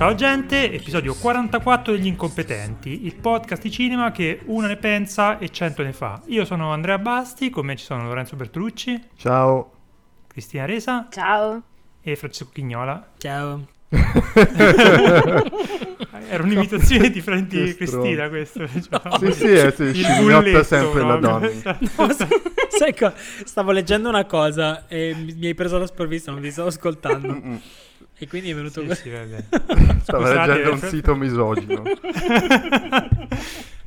Ciao gente, episodio 44 degli incompetenti, il podcast di cinema che una ne pensa e cento ne fa. Io sono Andrea Basti, con me ci sono Lorenzo Bertolucci, Ciao. Cristina Resa Ciao. e Francesco Chignola. Ciao. Era un'imitazione di, Fran- di Che Cristina questo. diciamo. Sì, sì, eh, sì, Il scimmiotta sempre la donna. No, sa- sai co- Stavo leggendo una cosa e mi mi hai preso la sprovvista, non ti stavo ascoltando. E quindi è venuto Sì, vabbè. Stava Scusate, leggendo un Fra- sito misogino.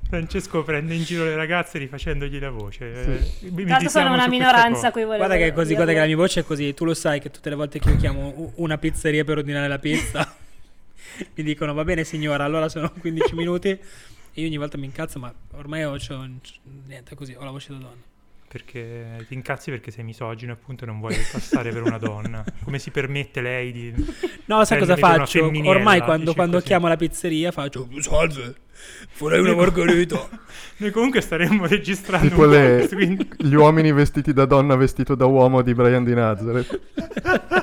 Francesco prende in giro le ragazze rifacendogli la voce. Sì. Eh, mi- l'altro sono una minoranza cui volevo Guarda che è così, guarda che la mia voce è così. Tu lo sai che tutte le volte che io chiamo una pizzeria per ordinare la pizza, mi dicono va bene signora, allora sono 15 minuti. E io ogni volta mi incazzo, ma ormai ho, c'ho- niente così, ho la voce da donna. Perché ti incazzi perché sei misogino appunto e non vuoi passare per una donna. Come si permette lei di... No, sai cosa per una faccio? Ormai quando, quando chiamo la pizzeria faccio salve, vorrei una margherita. Noi comunque staremmo registrando Tipo le- quindi... Gli uomini vestiti da donna vestito da uomo di Brian di Nazareth.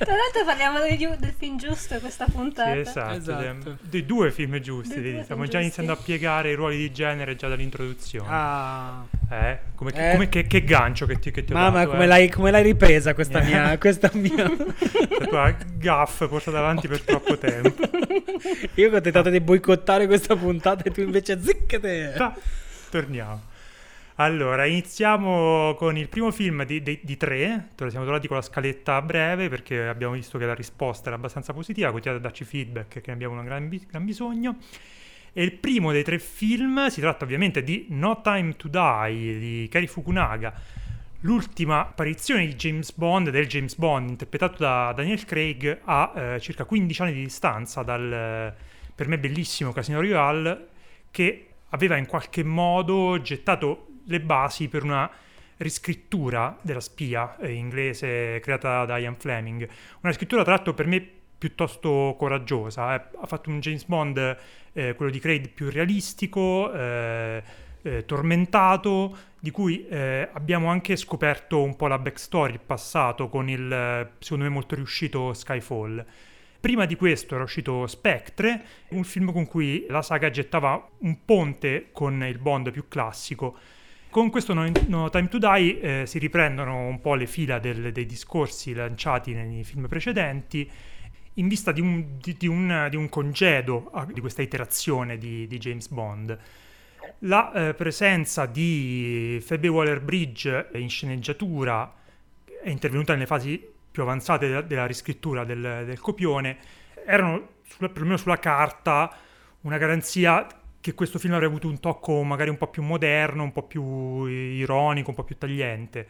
Tra l'altro parliamo del, giu- del film giusto questa puntata. Sì, esatto, Esatto. de- dei due film giusti, Dei due stiamo film già giusti. iniziando a piegare i ruoli di genere già dall'introduzione. Ah. Eh? Come, Eh. come- che, che gancio che ti, che ti ho Mamma, dato, come, eh. l'hai, come l'hai ripresa questa Eh. mia, questa mia... La tua gaff portata avanti per troppo tempo. Io che ho tentato di boicottare questa puntata e tu invece ziccate. Ta- Torniamo. Allora, iniziamo con il primo film di, di- di tre. Te lo siamo trovati con la scaletta breve perché abbiamo visto che la risposta era abbastanza positiva. Continuate a darci feedback che ne abbiamo un gran, gran bisogno. E il primo dei tre film si tratta ovviamente di No Time to Die di Kari Fukunaga, l'ultima apparizione di James Bond, del James Bond interpretato da Daniel Craig a eh, circa 15 anni di distanza dal per me bellissimo Casino Royale che aveva in qualche modo gettato le basi per una riscrittura della spia eh, inglese creata da Ian Fleming. Una scrittura tra l'altro per me piuttosto coraggiosa. eh. Ha fatto un James Bond, eh, quello di Craig, più realistico, eh, eh, tormentato, di cui eh, abbiamo anche scoperto un po' la backstory, il passato, con il, secondo me, molto riuscito Skyfall. Prima di questo era uscito Spectre, un film con cui la saga gettava un ponte con il Bond più classico. Con questo No, No Time to Die eh, si riprendono un po' le fila del- dei discorsi lanciati nei film precedenti in vista di un, di- di un- di un congedo ah, di questa iterazione di, James Bond. La eh, presenza di Phoebe Waller-Bridge in sceneggiatura è intervenuta nelle fasi più avanzate della, della riscrittura del, del copione, erano sulla- perlomeno sulla carta una garanzia che questo film avrebbe avuto un tocco magari un po' più moderno, un po' più ironico, un po' più tagliente.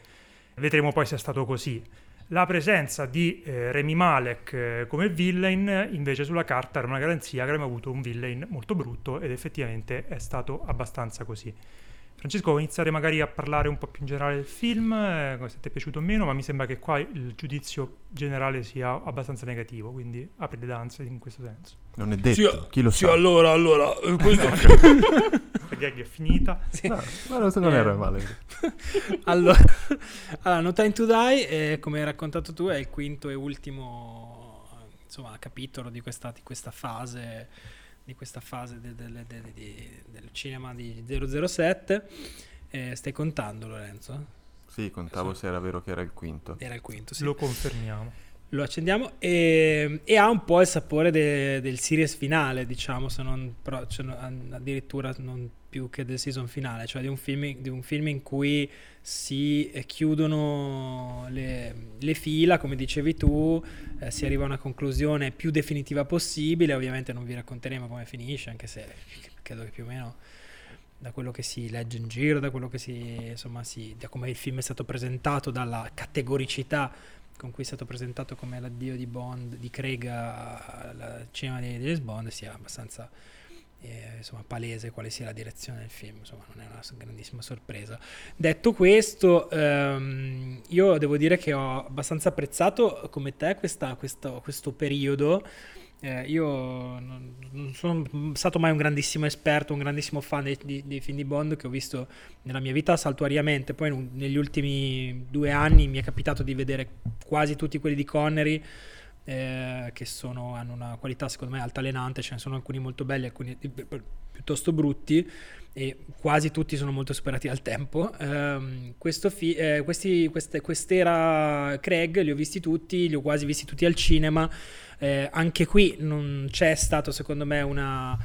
Vedremo poi se è stato così. La presenza di eh, Remy Malek eh, come villain invece sulla carta era una garanzia che avremmo avuto un villain molto brutto ed effettivamente è stato abbastanza così. Francesco, iniziare magari a parlare un po' più in generale del film, eh, se ti è piaciuto o meno, ma mi sembra che qua il giudizio generale sia abbastanza negativo, quindi apri le danze in questo senso. Non è detto, chi lo sì, sa. allora, allora, eh, questo... La gag è finita. No, ma non- non era Eh. male. allora, allora, No Time to Die, eh, come hai raccontato tu, è il quinto e ultimo insomma, capitolo di questa, di questa fase, di questa fase de- de- de- de- di- del cinema di 007. Eh, stai contando, Lorenzo? Sì, contavo se era vero che era il quinto. Era il quinto, sì. Lo confermiamo. Lo accendiamo e, e ha un po' il sapore de- del series finale, diciamo, se non, però, cioè, no- addirittura non più che del season finale, cioè di un film, di un film in cui si eh, chiudono le, le fila, come dicevi tu, eh, si arriva a una conclusione più definitiva possibile, ovviamente non vi racconteremo come finisce, anche se credo che più o meno da quello che si legge in giro, da quello che si, insomma, si, da come il film è stato presentato, dalla categoricità con cui è stato presentato come l'addio di Bond, di Craig al cinema di James Bond, sia abbastanza eh, insomma, palese quale sia la direzione del film, insomma, non è una grandissima sorpresa. Detto questo, ehm, io devo dire che ho abbastanza apprezzato come te questa- questo, questo periodo. Eh, io non, non sono stato mai un grandissimo esperto, un grandissimo fan dei, di- dei film di Bond che ho visto nella mia vita saltuariamente. Poi in- negli ultimi due anni mi è capitato di vedere quasi tutti quelli di Connery eh, che sono- hanno una qualità secondo me altalenante, ce ne sono alcuni molto belli, alcuni pi- piuttosto brutti e quasi tutti sono molto superati al tempo. Questo fi- eh, questi, queste, quest'era Craig li ho visti tutti, li ho quasi visti tutti al cinema. Eh, anche qui non c'è stato secondo me una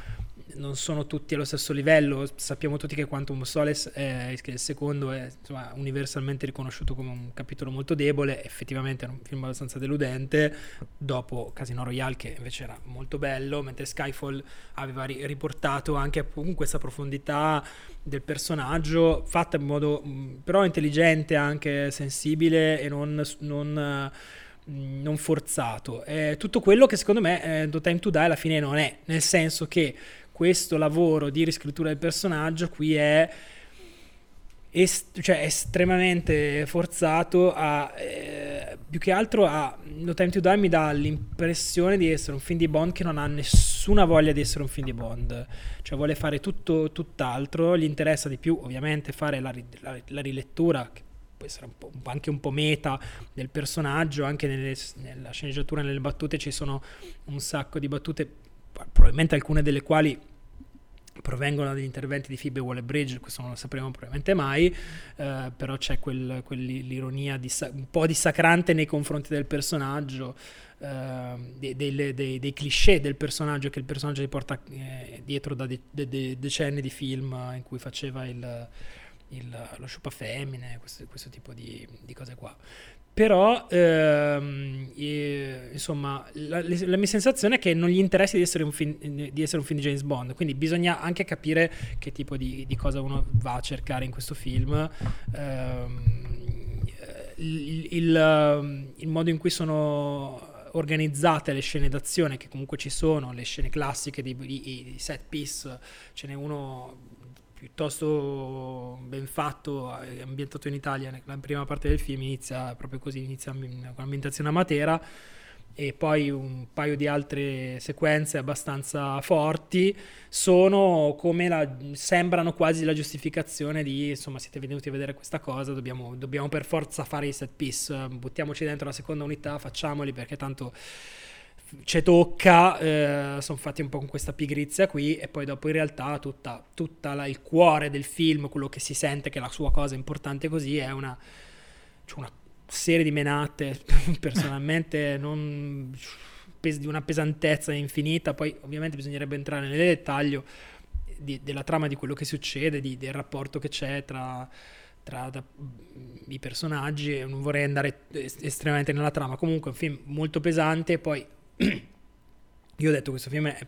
non sono tutti allo stesso livello. Sappiamo tutti che Quantum of è, il secondo, è insomma, universalmente riconosciuto come un capitolo molto debole. Effettivamente era un film abbastanza deludente. Dopo Casino Royale, che invece era molto bello, mentre Skyfall aveva ri- riportato anche questa profondità del personaggio, fatta in modo mh, però intelligente, anche sensibile e non. non mh, non forzato è tutto quello che secondo me eh, No Time to Die alla fine non è nel senso che questo lavoro di riscrittura del personaggio qui è, est- cioè, estremamente forzato a eh, più che altro a No Time to Die mi dà l'impressione di essere un film di Bond che non ha nessuna voglia di essere un film di Bond. Cioè vuole fare tutto tutt'altro gli interessa di più ovviamente fare la, ri- la- la rilettura che può essere un anche un po' meta del personaggio anche nelle- nella sceneggiatura nelle battute ci sono un sacco di battute probabilmente alcune delle quali provengono dagli interventi di Phoebe Waller-Bridge, questo non lo sapremo probabilmente mai, eh, però c'è quel, quell'ironia di sa- un po' dissacrante nei confronti del personaggio, eh, dei, dei- dei- dei cliché del personaggio che il personaggio si porta eh, dietro da de- de- de- decenni di film in cui faceva il, il- lo sciupa femmine, questo, questo tipo di, di cose qua. Però, ehm, eh, insomma, la, la mia sensazione è che non gli interessi di essere, un film, di essere un film di James Bond, quindi bisogna anche capire che tipo di, di cosa uno va a cercare in questo film. Ehm, il, il- il modo in cui sono organizzate le scene d'azione, che comunque ci sono, le scene classiche di- di set piece, ce n'è uno piuttosto ben fatto, eh, ambientato in Italia, la prima parte del film inizia proprio così, inizia con l'ambientazione a Matera e poi un paio di altre sequenze abbastanza forti sono come la, sembrano quasi la giustificazione di insomma siete venuti a vedere questa cosa dobbiamo, dobbiamo per forza fare i set piece buttiamoci dentro la seconda unità facciamoli perché tanto ci tocca, eh, sono fatti un po' con questa pigrizia qui e poi dopo in realtà tutta, tutta la- il cuore del film, quello che si sente che la sua cosa importante così è una, c'è una serie di menate personalmente non pes- di una pesantezza infinita, poi ovviamente bisognerebbe entrare nel dettaglio di- della trama di quello che succede, di- del rapporto che c'è tra tra i personaggi. Non vorrei andare es- estremamente nella trama. Comunque è un film molto pesante poi io ho detto questo film è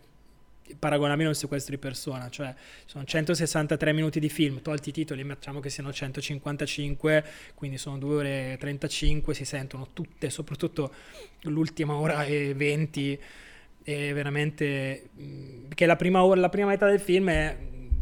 paragonabile a un sequestro di persona cioè sono 163 minuti di film tolti i titoli mettiamo che siano 155 quindi sono 2 ore e 35 si sentono tutte soprattutto l'ultima ora e 20 è veramente mh, che la prima, ora- la prima metà del film è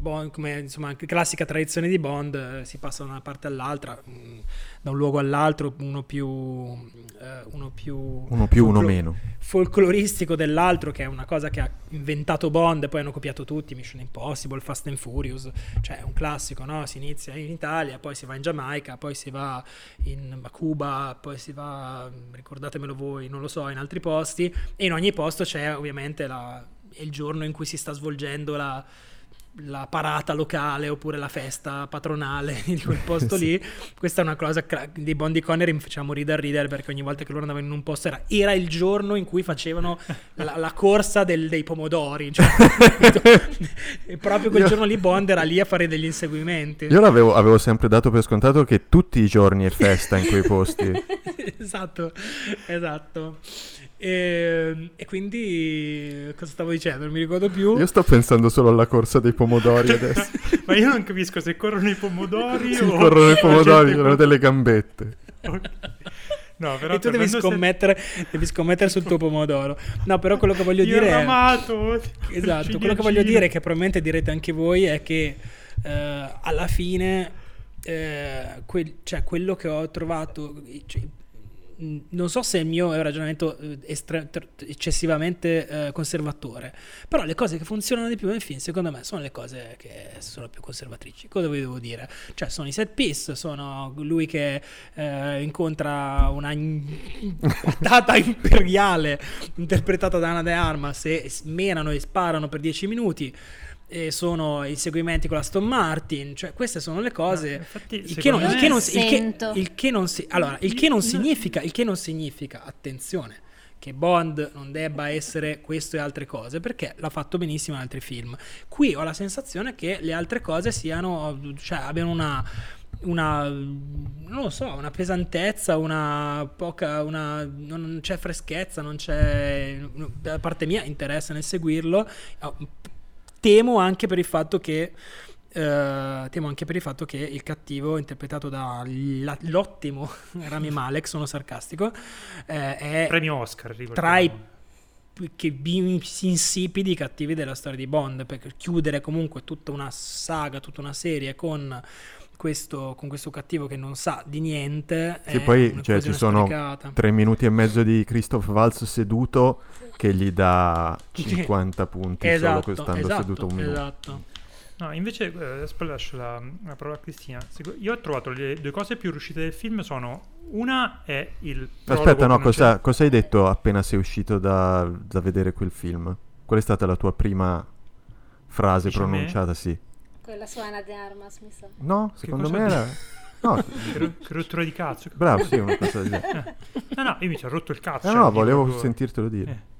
Bond, come insomma anche classica tradizione di Bond eh, si passa da una parte all'altra mh, da un luogo all'altro uno più eh, uno più Uno più, uno folclo- meno. folcloristico dell'altro che è una cosa che ha inventato Bond e poi hanno copiato tutti Mission Impossible, Fast and Furious cioè è un classico no? si inizia in Italia poi si va in Giamaica poi si va in Cuba poi si va ricordatemelo voi non lo so in altri posti e in ogni posto c'è ovviamente la- il giorno in cui si sta svolgendo la la parata locale oppure la festa patronale di quel posto lì. Questa è una cosa cra- di Bondi Connery mi faceva morire da ridere perché ogni volta che loro andavano in un posto era, era il giorno in cui facevano la, la corsa del- dei pomodori. Cioè, e proprio quel Io- giorno lì Bond era lì a fare degli inseguimenti. Io l'avevo avevo sempre dato per scontato che tutti i giorni è festa in quei posti. esatto, esatto. E, e quindi cosa stavo dicendo? Non mi ricordo più. Io sto pensando solo alla corsa dei pomodori adesso. Ma io non capisco se corrono i pomodori Si o... corrono i pomodori, gente erano delle gambette. No, però e tu devi scommettere, devi scommettere sul tuo pomodoro. No, però quello che voglio Io dire è... amato. Esatto, quello che voglio dire, che probabilmente direte anche voi, è che eh, alla fine, eh, quel- cioè, quello che ho trovato, cioè, non so se il mio è un ragionamento eh, estre- tr- eccessivamente eh, conservatore, però le cose che funzionano di più nel film, secondo me, sono le cose che sono più conservatrici. Cosa vi devo dire? Cioè, sono i set piece, sono lui che eh, incontra una patata imperiale interpretata da Ana De Armas e menano e sparano per 10 minuti. E sono i seguimenti con la Aston Martin, cioè queste sono le cose. Il, che non, secondo il me- che non si- il che- Sento. il che non si- allora, il che non significa, il che non significa, attenzione, che Bond non debba essere questo e altre cose, perché l'ha fatto benissimo in altri film. Qui ho la sensazione che le altre cose siano, cioè abbiano una, una non lo so, una pesantezza, una poca, una, non c'è freschezza, non c'è, da parte mia interesse nel seguirlo. Temo anche per il fatto che eh, temo anche per il fatto che il cattivo interpretato dall'ottimo Rami Malek, sono sarcastico, eh, è Premio Oscar, tra i più- che insipidi cattivi della storia di Bond, perché chiudere comunque tutta una saga, tutta una serie con questo, con questo cattivo che non sa di niente. Sì, è poi cioè, ci sono sprecata. tre minuti e mezzo di Christoph Waltz seduto che gli dà 50 punti solo Esatto, stando esatto, seduto un minuto. esatto. No, invece, eh, lascio la, la parola a Cristina. Io ho trovato le due cose più riuscite del film sono una è il Aspetta, no, che cosa, cosa hai detto appena sei uscito da, da vedere quel film? Qual è stata la tua prima frase Dici a me? pronunciata? Sì. Quella su Ana de Armas, mi sa. No, secondo me era... No, Che, rottura di cazzo. bravo, sì, una cosa del genere. No, no, io mi sono rotto il cazzo. No, cioè, no, dico volevo proprio- sentirtelo dire. Eh.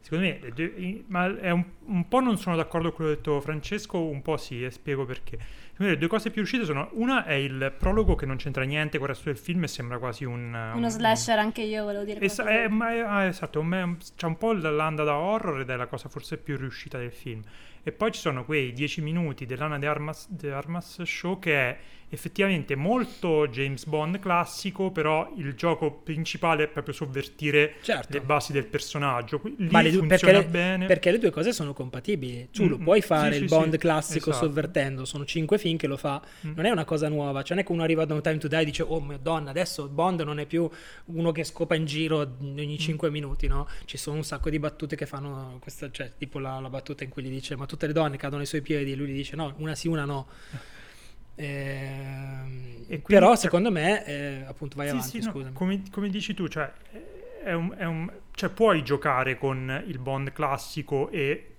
Secondo me, i- ma è un, un po' non sono d'accordo con quello che ha detto Francesco, un po' sì, e spiego perché. Secondo me le due cose più riuscite sono, una è il prologo che non c'entra niente con il resto del film e sembra quasi un... Uno un- slasher anche io volevo dire. Es- è- ma è- ah, esatto, un- c'è un po' l'anda da horror ed è la cosa forse più riuscita del film. E poi ci sono quei 10 minuti dell'Anna de Armas, de Armas Show che è effettivamente molto James Bond classico, però il gioco principale è proprio sovvertire Certo. le basi del personaggio. Lì Ma le due- perché, le, bene. perché le due cose sono compatibili. Tu lo Mm, puoi sì, fare sì, il sì, Bond classico esatto. sovvertendo, sono cinque film che lo fa. Mm. Non è una cosa nuova. Cioè, non è che uno arriva da No Time to Die e dice: Oh mia donna, adesso Bond non è più uno che scopa in giro Mm. ogni cinque minuti, no? Ci sono un sacco di battute che fanno questa, cioè, tipo la, la battuta in cui gli dice: Ma tutte le donne cadono ai suoi piedi, e lui gli dice: No, una sì, una no. Ehm, quindi- però secondo me, eh, appunto, vai Sì, avanti. sì, no, come, come dici tu, cioè, è un- è un- cioè, puoi giocare con il Bond classico e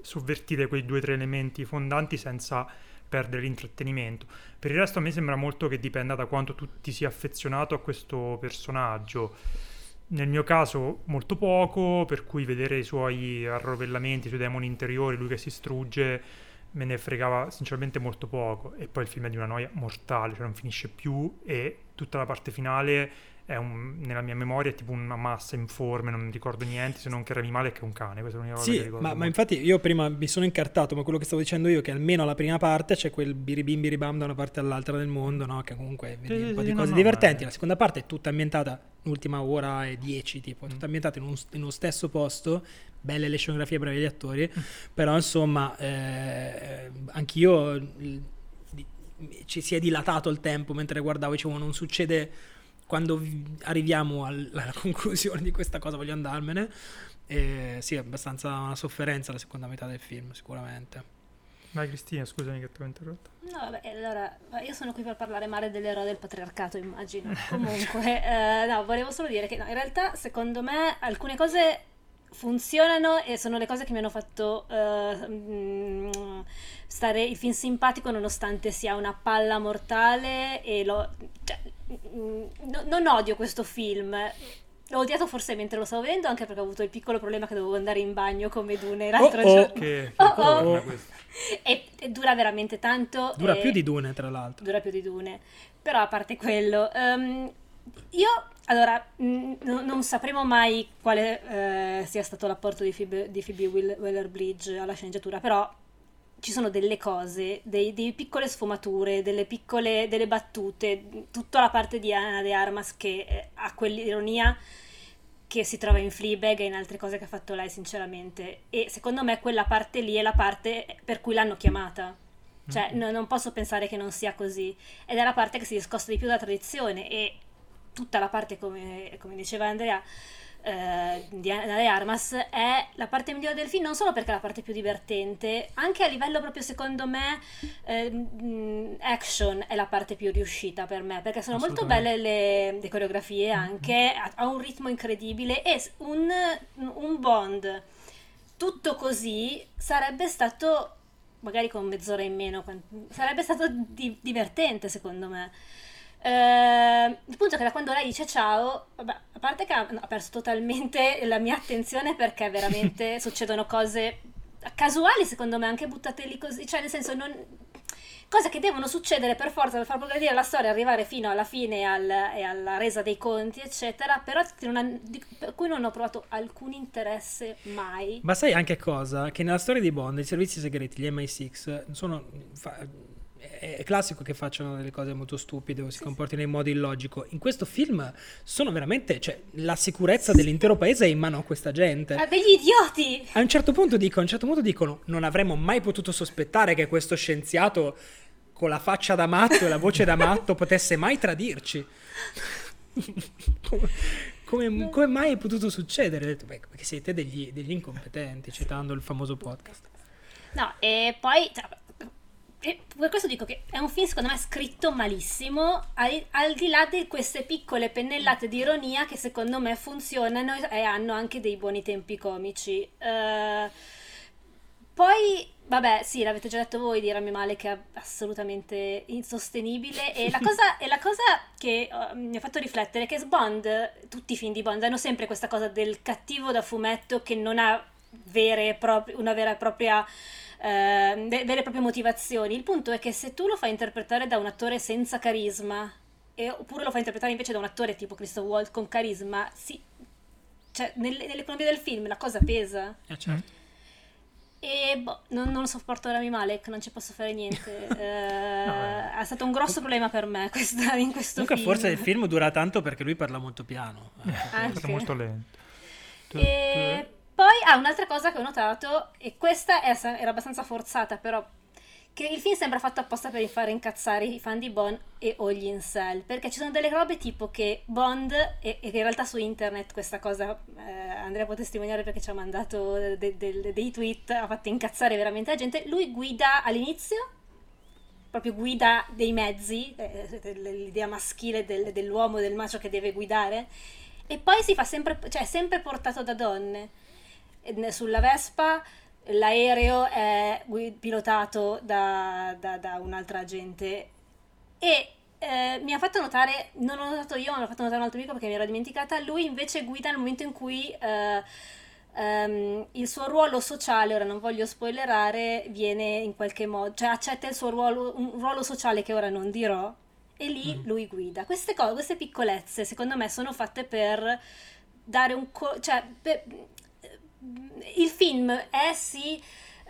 sovvertire quei due o tre elementi fondanti senza perdere l'intrattenimento. Per il resto a me sembra molto che dipenda da quanto tu ti sia affezionato a questo personaggio. Nel mio caso molto poco, per cui vedere i suoi arrovellamenti, i suoi demoni interiori, lui che si strugge, me ne fregava sinceramente molto poco. E poi il film è di una noia mortale, cioè non finisce più e tutta la parte finale è un- nella mia memoria è tipo una massa informe, non ricordo niente se non che Rami Malek è un cane, questa è l'unica cosa che Sì, ma, ma infatti io prima mi sono incartato, ma quello che stavo dicendo io è che almeno alla prima parte c'è quel biribim biribam da una parte all'altra del mondo, no? Che comunque vedi Sì, un sì, po' sì, di cose divertenti. La seconda parte è tutta ambientata, l'ultima ora e dieci, Mm. tipo, tutta ambientata in, un- in uno stesso posto, belle le scenografie, bravi gli attori, Mm. però insomma eh, anch'io di- ci si è dilatato il tempo mentre guardavo, dicevo non succede quando vi- arriviamo al- alla conclusione di questa cosa voglio andarmene. E sì, è abbastanza una sofferenza la seconda metà del film, sicuramente. Vai Cristina, scusami che ti ho interrotto. No, vabbè, allora, io sono qui per parlare male dell'eroe del patriarcato, immagino. Comunque, eh, no, volevo solo dire che no, in realtà, secondo me, alcune cose funzionano e sono le cose che mi hanno fatto mm, stare il film simpatico nonostante sia una palla mortale e lo... cioè, mm, no- non odio questo film. L'ho odiato forse mentre lo stavo vedendo, anche perché ho avuto il piccolo problema che dovevo andare in bagno come Dune l'altro Oh, oh. giorno. Che, Oh, che oh. questo. E, e dura veramente tanto. Dura e- più di Dune, tra l'altro. Dura più di Dune. Però a parte quello, ehm, io allora no- non sapremo mai quale eh, sia stato l'apporto di Phoebe, di Phoebe Will- Waller-Bridge alla sceneggiatura, però ci sono delle cose, dei, delle piccole sfumature, delle piccole delle battute, tutta la parte di Ana de Armas che eh, ha quell'ironia che si trova in Fleabag e in altre cose che ha fatto lei sinceramente. E secondo me quella parte lì è la parte per cui l'hanno chiamata. Cioè Mm. no- non posso pensare che non sia così. Ed è la parte che si discosta di più dalla tradizione e tutta la parte come, come diceva Andrea eh, di de Armas è la parte migliore del film non solo perché è la parte più divertente anche a livello proprio secondo me eh, action è la parte più riuscita per me perché sono molto belle le, le coreografie anche ha, ha un ritmo incredibile e un, un Bond tutto così sarebbe stato magari con mezz'ora in meno sarebbe stato di- divertente secondo me Eh, il punto è che da quando lei dice ciao, vabbè, a parte che ha, ha perso totalmente la mia attenzione perché veramente succedono cose casuali, secondo me, anche buttate lì così, cioè nel senso non... cose che devono succedere per forza per far progredire la storia, arrivare fino alla fine e, al- e alla resa dei conti, eccetera, però ha- di- per cui non ho provato alcun interesse mai. Ma sai anche cosa? Che nella storia di Bond i servizi segreti, gli MI6, sono... fa- è classico che facciano delle cose molto stupide o si comportino in modo illogico. In questo film sono veramente... Cioè, la sicurezza dell'intero paese è in mano a questa gente. Ah, degli idioti! A un certo punto dicono, a un certo punto dicono, non avremmo mai potuto sospettare che questo scienziato con la faccia da matto e la voce da matto potesse mai tradirci. come, come- mai è potuto succedere? Ho detto, "Beh, perché siete degli, degli incompetenti, citando il famoso podcast. No, e poi cioè, e per questo dico che è un film secondo me scritto malissimo, al, al di là di queste piccole pennellate di ironia che secondo me funzionano e hanno anche dei buoni tempi comici. Eh, poi, vabbè, sì, l'avete già detto voi, dirami male che è assolutamente insostenibile. E la cosa, e la cosa che eh, mi ha fatto riflettere è che Bond, tutti i film di Bond, hanno sempre questa cosa del cattivo da fumetto che non ha vere proprie- una vera e propria eh, ve- vere e proprie motivazioni. Il punto è che se tu lo fai interpretare da un attore senza carisma, e- oppure lo fai interpretare invece da un attore tipo Christoph Waltz con carisma, sì, cioè nelle- nell'economia del film la cosa pesa. Eh, certo. E boh, non, non lo sopporto Rami Malek, non ci posso fare niente. Eh, È stato un grosso problema per me questa, in questo Comunque film. forse il film dura tanto perché lui parla molto piano. Eh. È molto lento. E poi, ah, un'altra cosa che ho notato, e questa è- era abbastanza forzata, però, che il film sembra fatto apposta per fare incazzare i fan di Bond e o gli incel, perché ci sono delle robe tipo che Bond, e, e in realtà su internet questa cosa, eh, Andrea può testimoniare perché ci ha mandato de- de- dei tweet, ha fatto incazzare veramente la gente, lui guida all'inizio, proprio guida dei mezzi, eh, l'idea maschile del- dell'uomo, del macio che deve guidare, e poi si fa sempre, cioè è sempre portato da donne. Sulla Vespa l'aereo è pilotato da, da- da un'altra agente e eh, mi ha fatto notare, non l'ho notato io, ma l'ho fatto notare un altro amico perché mi ero dimenticata, lui invece guida nel momento in cui eh, ehm, il suo ruolo sociale, ora non voglio spoilerare, viene in qualche modo, cioè accetta il suo ruolo, un ruolo sociale che ora non dirò e lì lui guida. Queste cose, queste piccolezze, secondo me, sono fatte per dare un... co- cioè, per- il film è sì...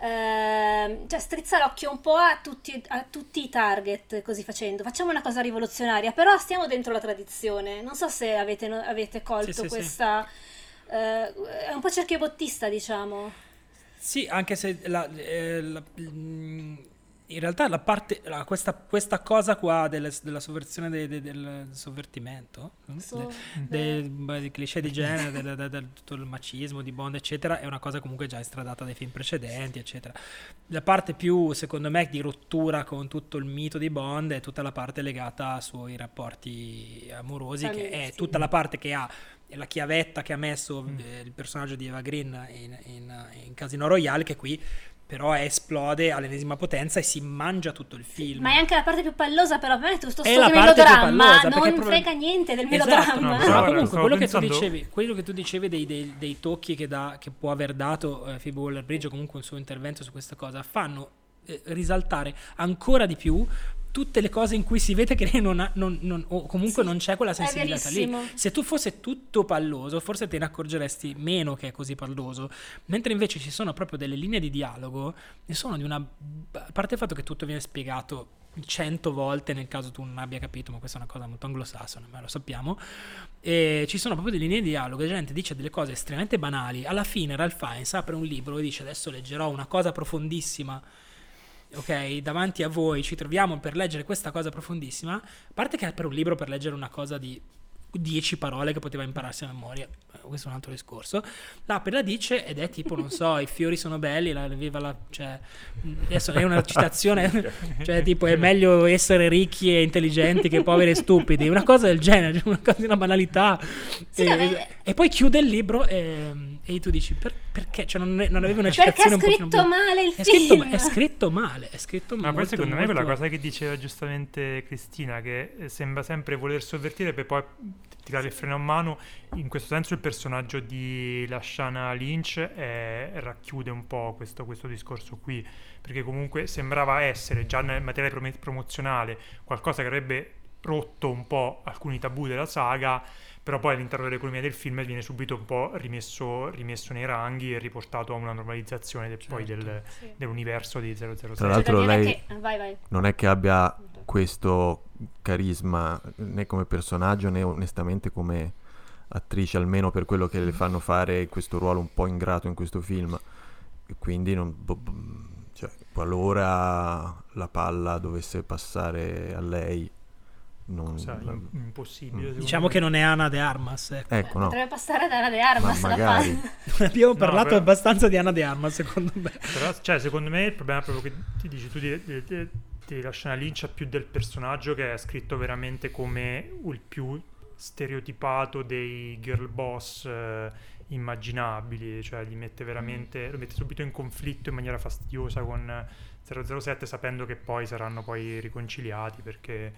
ehm, cioè strizza l'occhio un po' a tutti, a tutti i target così facendo. Facciamo una cosa rivoluzionaria però stiamo dentro la tradizione. Non so se avete, avete colto Sì, sì, sì. questa eh, è un po' cerchio bottista diciamo. Sì, anche se la- eh, la- mm, in realtà la parte, la- questa, questa cosa qua delle- della sovversione de- de- del sovvertimento, no? So- De- cliché di genere, del, del- del- tutto il macismo di Bond, eccetera, è una cosa comunque già estradata dai film precedenti, eccetera. La parte più, secondo me, di rottura con tutto il mito di Bond è tutta la parte legata ai suoi rapporti amorosi, che è tutta la parte che ha è la chiavetta che ha messo eh, il personaggio di Eva Green in, in- in Casino Royale, che qui però esplode all'ennesima potenza e si mangia tutto il film. ma è anche la parte più pallosa però per me questo È sto melodramma pallosa, non frega niente del Esatto, melodramma no, ma però ora comunque quello che, pensando- tu dicevi, quello che tu dicevi dei, dei- dei tocchi che, dà- che può aver dato eh, Phoebe Waller-Bridge o comunque il suo intervento su questa cosa fanno eh, risaltare ancora di più tutte le cose in cui si vede che lei non ha, non- non- o comunque Sì, non c'è quella sensibilità lì. Se tu fosse tutto palloso, forse te ne accorgeresti meno che è così palloso. Mentre invece ci sono proprio delle linee di dialogo, ne sono di una. A parte il fatto che tutto viene spiegato cento volte nel caso tu non abbia capito, ma questa è una cosa molto anglosassone, ma lo sappiamo. E ci sono proprio delle linee di dialogo, la gente dice delle cose estremamente banali. Alla fine Ralph Fiennes apre un libro e dice adesso leggerò una cosa profondissima. Ok, davanti a voi ci troviamo per leggere questa cosa profondissima. A parte che per un libro per leggere una cosa di 10 parole che poteva impararsi a memoria, eh, questo è un altro discorso. L'apre la dice ed è tipo, non so, i fiori sono belli, la, viva la, cioè, adesso è una citazione, cioè tipo è meglio essere ricchi e intelligenti che poveri e stupidi, una cosa del genere, una cosa di una banalità. Sì, e, è- e poi chiude il libro e, e tu dici, "Per- perché? Cioè non, è- non avevi una Perché citazione ha un pochino scritto più- male il è scritto, film. è scritto male, è scritto Ma molto, poi secondo me molto- quella cosa che diceva giustamente Cristina, che eh, sembra sempre voler sovvertire per poi tirare il freno a mano, in questo senso il personaggio di Lashana Lynch eh, racchiude un po' questo, questo discorso qui, perché comunque sembrava essere già nel materiale prom- promozionale qualcosa che avrebbe rotto un po' alcuni tabù della saga, però poi all'interno dell'economia del film viene subito un po' rimesso, rimesso nei ranghi e riportato a una normalizzazione del- poi Certo. del, Sì. dell'universo di 007. Tra l'altro lei- che- Vai, vai. non è che abbia questo carisma né come personaggio né onestamente come attrice, almeno per quello che le fanno fare questo ruolo un po' ingrato in questo film. E quindi non, cioè, qualora la palla dovesse passare a lei, non, Cioè, im- impossibile. secondo Diciamo me. che non è Anna de Armas, ecco. ecco no. Potrebbe passare da Ana de Armas Ma la magari. Abbiamo No, parlato però- abbastanza di Anna de Armas, secondo me. Però, cioè, secondo me il problema è proprio che ti dici tu di, di, di, di la scena Lynch più del personaggio che è scritto veramente come il più stereotipato dei girl boss eh, immaginabili, cioè li mette veramente, lo mette subito in conflitto in maniera fastidiosa con eh, 007 sapendo che poi saranno poi riconciliati perché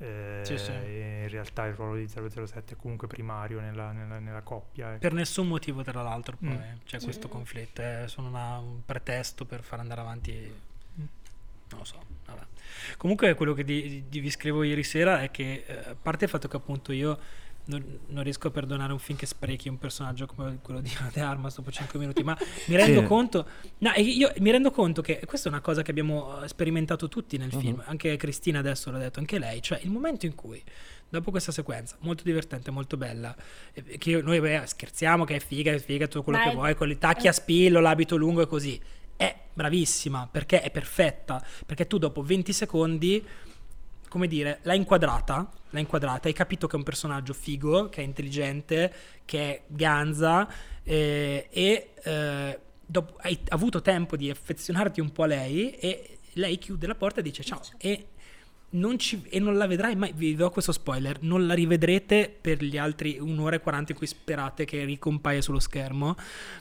eh, Sì, sì. in realtà il ruolo di 007 è comunque primario nella, nella- nella coppia. ecco. Per nessun motivo, tra l'altro, poi Mm. c'è Sì. questo conflitto. È solo una- un pretesto per far andare avanti. Non lo so. Vabbè. Comunque, quello che di, di- vi scrivo ieri sera è che, eh, a parte il fatto che appunto io non, non riesco a perdonare un film che sprechi un personaggio come quello di de Armas dopo 5 minuti, ma mi rendo Sì. conto. No, io mi rendo conto che questa è una cosa che abbiamo eh, sperimentato tutti nel Mhm. film. Anche Cristina adesso l'ha detto, anche lei. Cioè, il momento in cui. Dopo questa sequenza, molto divertente, molto bella, eh, che noi beh, scherziamo che è figa, è figa, tutto quello Ma che vuoi, con i tacchi a spillo, l'abito lungo e così. È bravissima, perché è perfetta, perché tu dopo 20 secondi, come dire, l'hai inquadrata, l'hai inquadrata, hai capito che è un personaggio figo, che è intelligente, che è ganza, eh, e eh, dopo hai avuto tempo di affezionarti un po' a lei, e lei chiude la porta e dice ciao. E non, ci- e non la vedrai mai, vi do questo spoiler, non la rivedrete per gli altri un'ora e 40 in cui sperate che ricompaia sullo schermo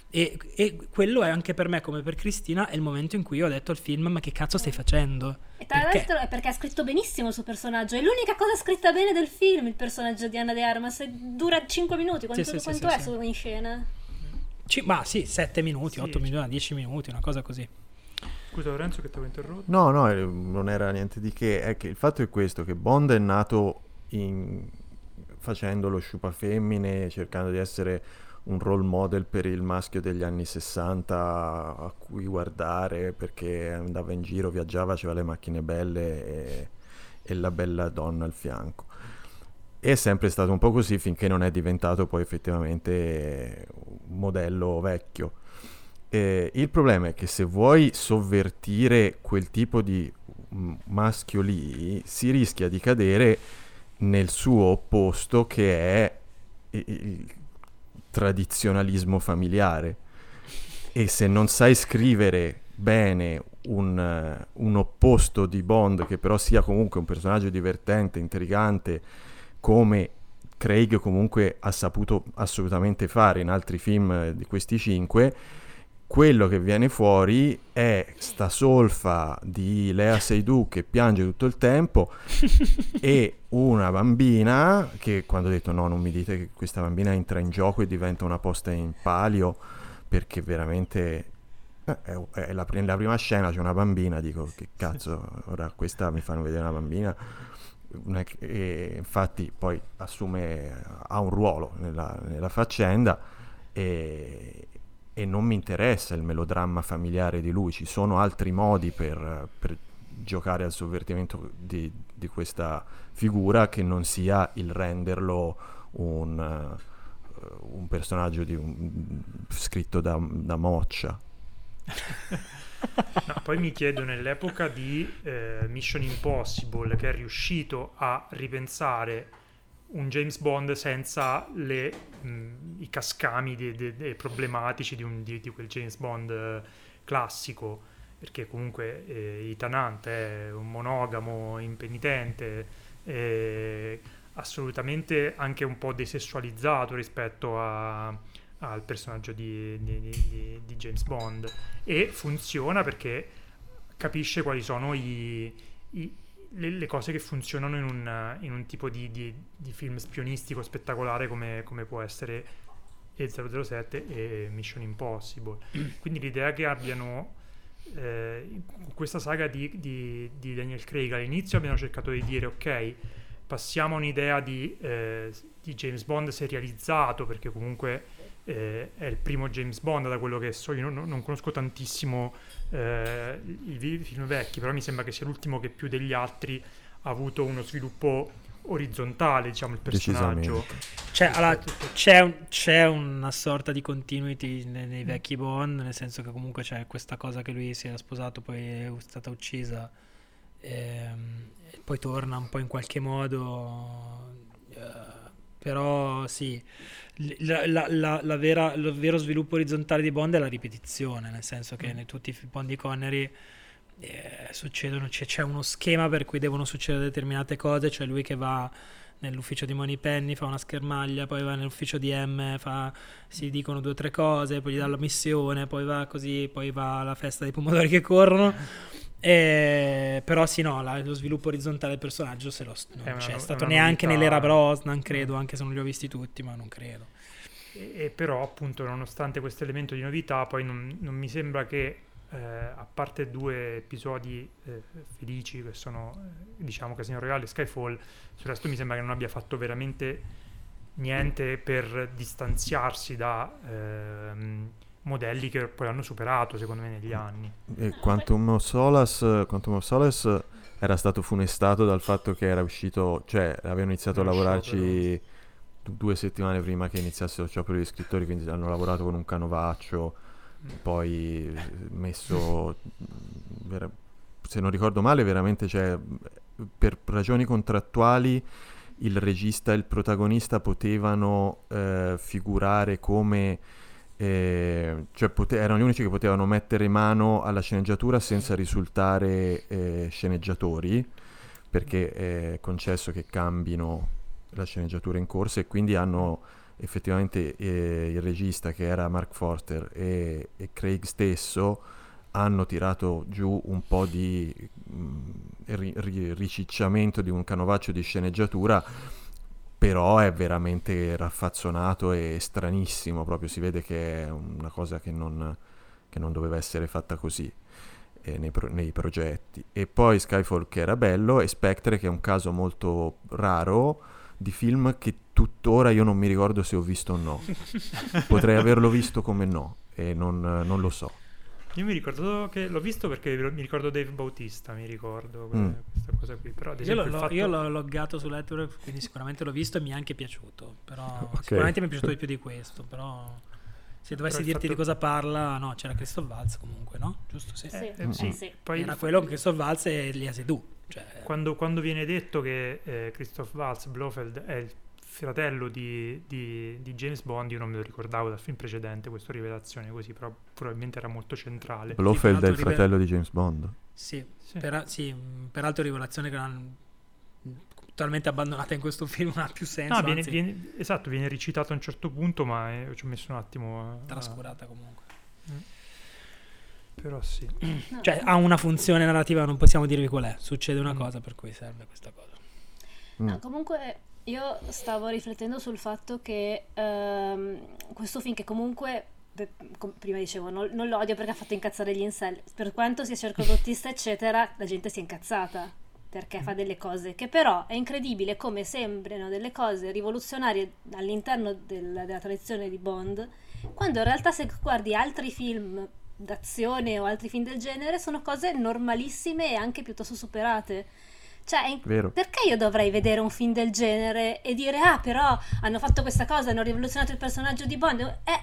e, e quello è anche per me come per Cristina è il momento in cui io ho detto al film ma che cazzo stai facendo? E tra Perché? l'altro è perché ha scritto benissimo il suo personaggio. È l'unica cosa scritta bene del film, il personaggio di Anna de Armas. Dura 5 minuti. Quanto, Sì, sì, quanto sì, è sì. solo in scena? Ci- ma sì, 7 minuti, Sì, 8 cioè. minuti, 10 minuti, una cosa così. Scusa Lorenzo che ti avevo interrotto. No, no, eh, non era niente di che, è che il fatto è questo, che Bond è nato in- facendo lo sciupa femmine, cercando di essere un role model per il maschio degli anni 60 a cui guardare perché andava in giro, viaggiava, aveva le macchine belle e, e la bella donna al fianco. E è sempre stato un po' così finché non è diventato poi effettivamente un modello vecchio. Eh, il problema è che se vuoi sovvertire quel tipo di mm, maschio lì, si rischia di cadere nel suo opposto che è il tradizionalismo familiare. E se non sai scrivere bene un, eh, un opposto di Bond, che però sia comunque un personaggio divertente, intrigante, come Craig comunque ha saputo assolutamente fare in altri film eh, di questi cinque, quello che viene fuori è sta solfa di Lea Seydoux che piange tutto il tempo e una bambina che quando ho detto no non mi dite che questa bambina entra in gioco e diventa una posta in palio perché veramente Eh, È, la, nella prima scena c'è una bambina, dico che cazzo, ora questa mi fanno vedere una bambina. E infatti poi assume, ha un ruolo nella, nella faccenda e, e non mi interessa il melodramma familiare di lui, ci sono altri modi per, per giocare al sovvertimento di, di questa figura che non sia il renderlo un, eh, un personaggio un- scritto da, da moccia. No, poi mi chiedo nell'epoca di eh, Mission Impossible che è riuscito a ripensare un James Bond senza le, mh, i cascami de- de- de- problematici di, un- di- di quel James Bond eh, classico, perché comunque eh, Ethan è un monogamo impenitente, eh, assolutamente anche un po' desessualizzato rispetto a- al personaggio di- di- di James Bond. E funziona perché capisce quali sono i- i- le, le cose che funzionano in un, in un tipo di, di- di film spionistico spettacolare come, come può essere E007 e Mission Impossible. Quindi l'idea che abbiano eh, questa saga di, di- di Daniel Craig all'inizio abbiano cercato di dire ok, passiamo a un'idea di, eh, di James Bond serializzato perché comunque eh, è il primo James Bond da quello che so, io non, non conosco tantissimo eh, i vi- film vecchi, però mi sembra che sia l'ultimo che più degli altri ha avuto uno sviluppo orizzontale, diciamo, il personaggio. Cioè, allora, c'è, un- c'è una sorta di continuity nei, nei vecchi Bond, nel senso che comunque c'è questa cosa che lui si era sposato, poi è stata uccisa, ehm, e poi torna un po' in qualche modo. eh, però sì, la, la- la- vera- lo vero sviluppo orizzontale di Bond è la ripetizione, nel senso che Mm. in tutti i Bond di Connery eh, succedono, c'è, c'è uno schema per cui devono succedere determinate cose, cioè lui che va nell'ufficio di Moneypenny fa una schermaglia, poi va nell'ufficio di M, fa, si dicono due o tre cose, poi gli dà la missione, poi va così, poi va alla festa dei pomodori che corrono. E- però sì, no, la- lo sviluppo orizzontale del personaggio se lo, non È una c'è no- stato una neanche novità. nell'era Brosnan, credo, anche se non li ho visti tutti, ma non credo. E, e però, appunto, nonostante questo elemento di novità, poi non, non mi sembra che, eh, a parte due episodi eh, felici che sono, eh, diciamo, Casino Royale e Skyfall, sul resto mi sembra che non abbia fatto veramente niente per distanziarsi da ehm, modelli che poi hanno superato, secondo me, negli anni. E Quantum of Solace, Quantum of Solace era stato funestato dal fatto che era uscito, cioè avevano iniziato a Uno lavorarci sciopero. du- due settimane prima che iniziasse lo sciopero degli scrittori, quindi hanno lavorato con un canovaccio, poi eh, messo, vera- se non ricordo male, veramente cioè, per ragioni contrattuali il regista e il protagonista potevano eh, figurare come eh, cioè pote- erano gli unici che potevano mettere mano alla sceneggiatura senza risultare eh, sceneggiatori perché è concesso che cambino la sceneggiatura in corso e quindi hanno effettivamente eh, il regista che era Mark Forster e, e Craig stesso hanno tirato giù un po' di mh, ri- ri- ricicciamento di un canovaccio di sceneggiatura però è veramente raffazzonato e stranissimo, proprio si vede che è una cosa che non, che non doveva essere fatta così eh, nei, pro- nei progetti. E poi Skyfall che era bello e Spectre che è un caso molto raro di film che tuttora io non mi ricordo se ho visto o no. Potrei averlo visto come no e non, non lo so. Io mi ricordo che l'ho visto perché mi ricordo Dave Bautista, mi ricordo que- Mm. questa cosa qui. Però, ad Io, l'ho, fatto... io l'ho loggato su Letterboxd, quindi sicuramente l'ho visto e mi è anche piaciuto. Però Ok. sicuramente mi è piaciuto di più di questo. Però se dovessi il dirti fatto- di cosa parla, no, c'era Christoph Waltz comunque, no? Giusto? Sì. Sì, Eh, Mm. sì, sì. poi Era quello che Christoph Waltz e Elia Seydoux. Cioè, Quando, quando viene detto che eh, Christoph Waltz Blofeld è il fratello di, di- di James Bond, io non me lo ricordavo dal film precedente, questa rivelazione così, però probabilmente era molto centrale. Blofeld è il fratello di James Bond. sì, Sì. per- sì, peraltro rivelazione che non totalmente abbandonata in questo film non ha più senso, No, viene, anzi, viene- esatto, viene recitato a un certo punto, ma eh, ci ho messo un attimo a... a- trascurata comunque. Però sì. Cioè ha una funzione narrativa, non possiamo dirvi qual è. Succede una Mm. cosa per cui serve questa cosa. No, Mm. comunque io stavo riflettendo sul fatto che ehm, questo film che comunque prima dicevo, non, non l'odio perché ha fatto incazzare gli incel. Per quanto sia cercodottista, eccetera, la gente si è incazzata perché fa delle cose che però è incredibile come sembrano delle cose rivoluzionarie all'interno del- della tradizione di Bond, quando in realtà se guardi altri film d'azione o altri film del genere sono cose normalissime e anche piuttosto superate. Cioè, Vero. perché io dovrei vedere un film del genere e dire, ah, però hanno fatto questa cosa, hanno rivoluzionato il personaggio di Bond? Eh,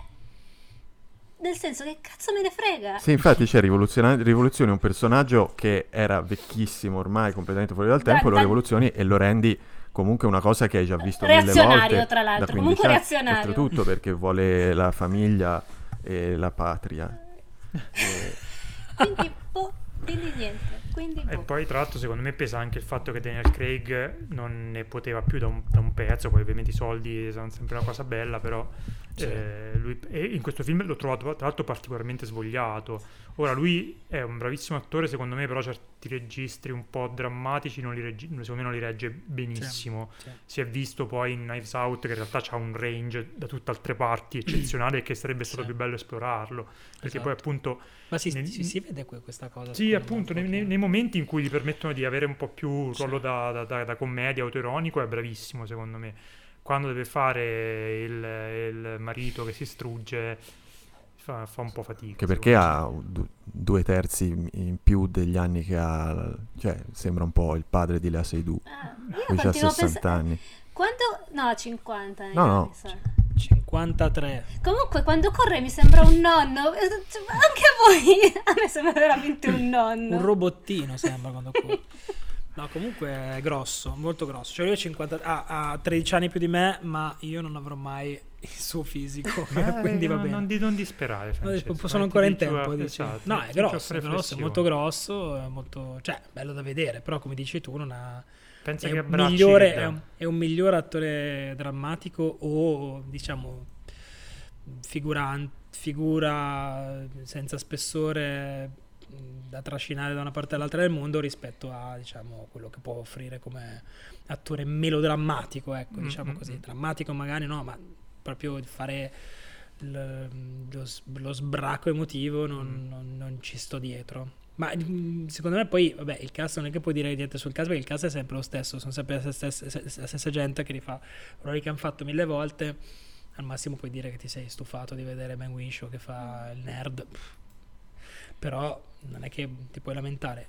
nel senso che cazzo me ne frega? Sì, infatti c'è rivoluziona- rivoluzioni un personaggio che era vecchissimo ormai, completamente fuori dal Da- tempo, lo da- rivoluzioni e lo rendi comunque una cosa che hai già visto mille Reazionario, volte. tra l'altro, da 15 comunque reazionario. Oltretutto perché vuole la famiglia e la patria. E- Quindi, boh, quindi niente. Quindi, E boh. poi, tra l'altro, secondo me pesa anche il fatto che Daniel Craig non ne poteva più da un, da un pezzo. Poi, ovviamente, i soldi sono sempre una cosa bella, però. Sì. eh, lui- e in questo film l'ho trovato, tra l'altro, particolarmente svogliato. Ora, lui è un bravissimo attore, secondo me, però certi registri un po' drammatici non li regge- secondo me non li regge benissimo. Sì. Si è visto poi in Knives Out che in realtà ha un range da tutt'altre parti eccezionale e che sarebbe stato Sì. più bello esplorarlo. Perché Esatto. poi, appunto, Ma si, Nel- si- si vede que- questa cosa. sì, appunto, un nei, nei- nei momenti in cui gli permettono di avere un po' più un Sì. ruolo da, da- da- da commedia autoironico è bravissimo, secondo me. Quando deve fare il, il marito che si strugge, fa, fa un po' fatica. Anche perché ha du- due terzi in più degli anni che ha, cioè sembra un po' il padre di Lea Seydoux, Ah, io lui ha continuo a 60 pensare... anni. Quando... No, 50 negli No, no. anni, sa. 53. Comunque, quando corre mi sembra un nonno. Eh, Anche a voi. A me sembra veramente un nonno. Un robottino sembra quando corre. No, comunque è grosso, molto grosso. Cioè lui ha, 50 ha- ha 13 anni più di me, ma io non avrò mai il suo fisico. Eh, quindi va non, bene. non, di- non disperare, No, Francesco, sono ancora in tempo. esatto, no, è grosso, è grosso, molto grosso, è molto, cioè, bello da vedere, però come dici tu non ha... Pensa È che un, migliore, è, un, è un miglior attore drammatico o, diciamo, figuran- figura senza spessore da trascinare da una parte all'altra del mondo rispetto a, diciamo, quello che può offrire come attore melodrammatico, ecco, Mm, diciamo mm, così. mm. Drammatico magari no, ma proprio fare l- lo, s- lo sbracco emotivo non, Mm. non- non ci sto dietro. Ma secondo me poi, vabbè, il cast non è che puoi dire niente sul cast perché il cast è sempre lo stesso, sono sempre la stessa, la stessa gente che rifà ruoli che hanno fatto mille volte. Al massimo puoi dire che ti sei stufato di vedere Ben Winshaw che fa il nerd, Pff. Però non è che ti puoi lamentare.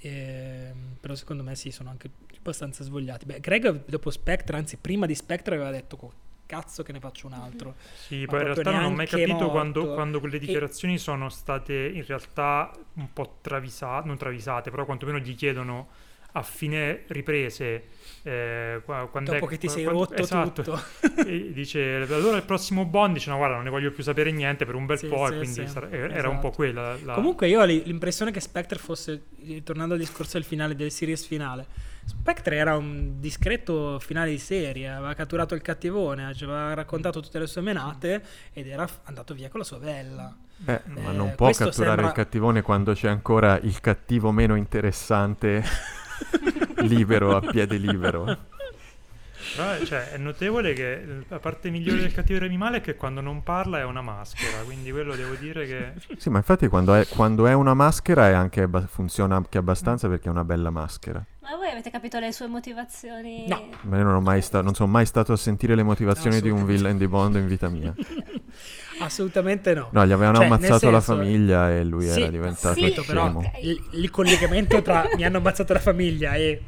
Ehm, però secondo me sì, sono anche abbastanza svogliati. Beh, Greg dopo Spectre, anzi prima di Spectre aveva detto "Co- cazzo che ne faccio un altro. Sì, Ma poi in realtà non ho mai capito quando, quando quelle E- dichiarazioni sono state in realtà un po' travisate, non travisate, però quantomeno gli chiedono a fine riprese, eh, qua- quando Dopo è- che ti sei quando- rotto esatto, tutto. e dice allora il prossimo Bond dice no guarda non ne voglio più sapere niente per un bel Sì, po' sì, e quindi sì, sar- era un po' esatto. quella la... Comunque io ho li- l'impressione che Spectre fosse, tornando al discorso del finale, del series finale, Spectre era un discreto finale di serie, aveva catturato il cattivone, aveva raccontato tutte le sue menate ed era andato via con la sua bella. Eh, ma Eh, non può questo catturare sembra- il cattivone quando c'è ancora il cattivo meno interessante libero, a piede libero. Però, cioè, è notevole che la parte migliore del cattivo animale è che quando non parla è una maschera quindi quello devo dire che Sì, ma infatti quando è, quando è una maschera è anche funziona anche abbastanza perché è una bella maschera. Ma voi avete capito le sue motivazioni? No. Ma io non, ho mai sta- non sono mai stato a sentire le motivazioni di un villain di Bond in vita mia. Assolutamente no. No, gli avevano Cioè, ammazzato la senso- famiglia e lui Sì, era diventato sì, Capito, però scemo. il, il collegamento tra mi hanno ammazzato la famiglia e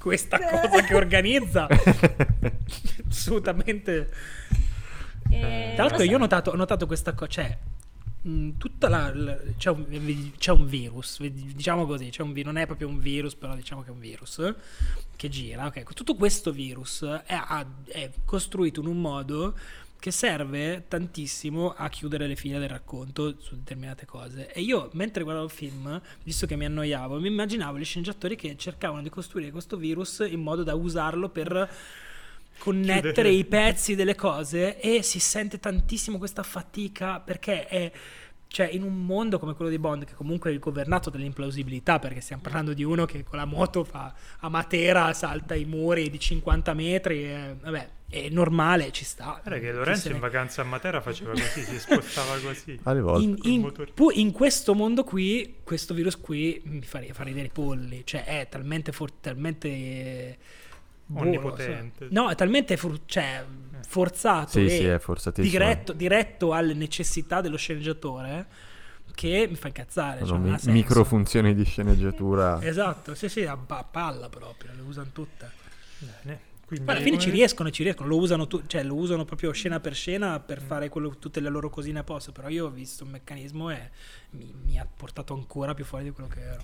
questa cosa che organizza assolutamente Eh, Tra l'altro so- io ho notato, ho notato questa cosa, cioè mh, tutta la, la- c'è, un, c'è un virus, diciamo così, c'è un non è proprio un virus, però diciamo che è un virus che gira, ok? Tutto questo virus è, è costruito in un modo che serve tantissimo a chiudere le file del racconto su determinate cose. E io, mentre guardavo il film, visto che mi annoiavo, mi immaginavo gli sceneggiatori che cercavano di costruire questo virus in modo da usarlo per connettere Chiudere. i pezzi delle cose e si sente tantissimo questa fatica perché è cioè in un mondo come quello di Bond che comunque è governato dall'implausibilità perché stiamo parlando di uno che con la moto fa a Matera salta i muri di 50 metri e, vabbè è normale ci sta Guarda che Lorenzo in vacanza a Matera faceva così, si spostava così. Alle volte. in, in- pu- in questo mondo qui questo virus qui mi fa, ri- fa ridere i polli cioè è talmente for- talmente eh, buono, Onnipotente. no è talmente for- cioè, forzato Sì, e sì, è forzatissimo. diretto, diretto alle necessità dello sceneggiatore che mi fa incazzare Sono cioè, mi- microfunzioni di sceneggiatura. esatto sì sì a pa- palla proprio le usano tutte Bene. Quindi, ma alla fine ci riescono ci riescono lo usano, tu- cioè, lo usano proprio scena per scena per Mm. fare quello- tutte le loro cosine apposta però io ho visto un meccanismo e mi, mi ha portato ancora più fuori di quello che ero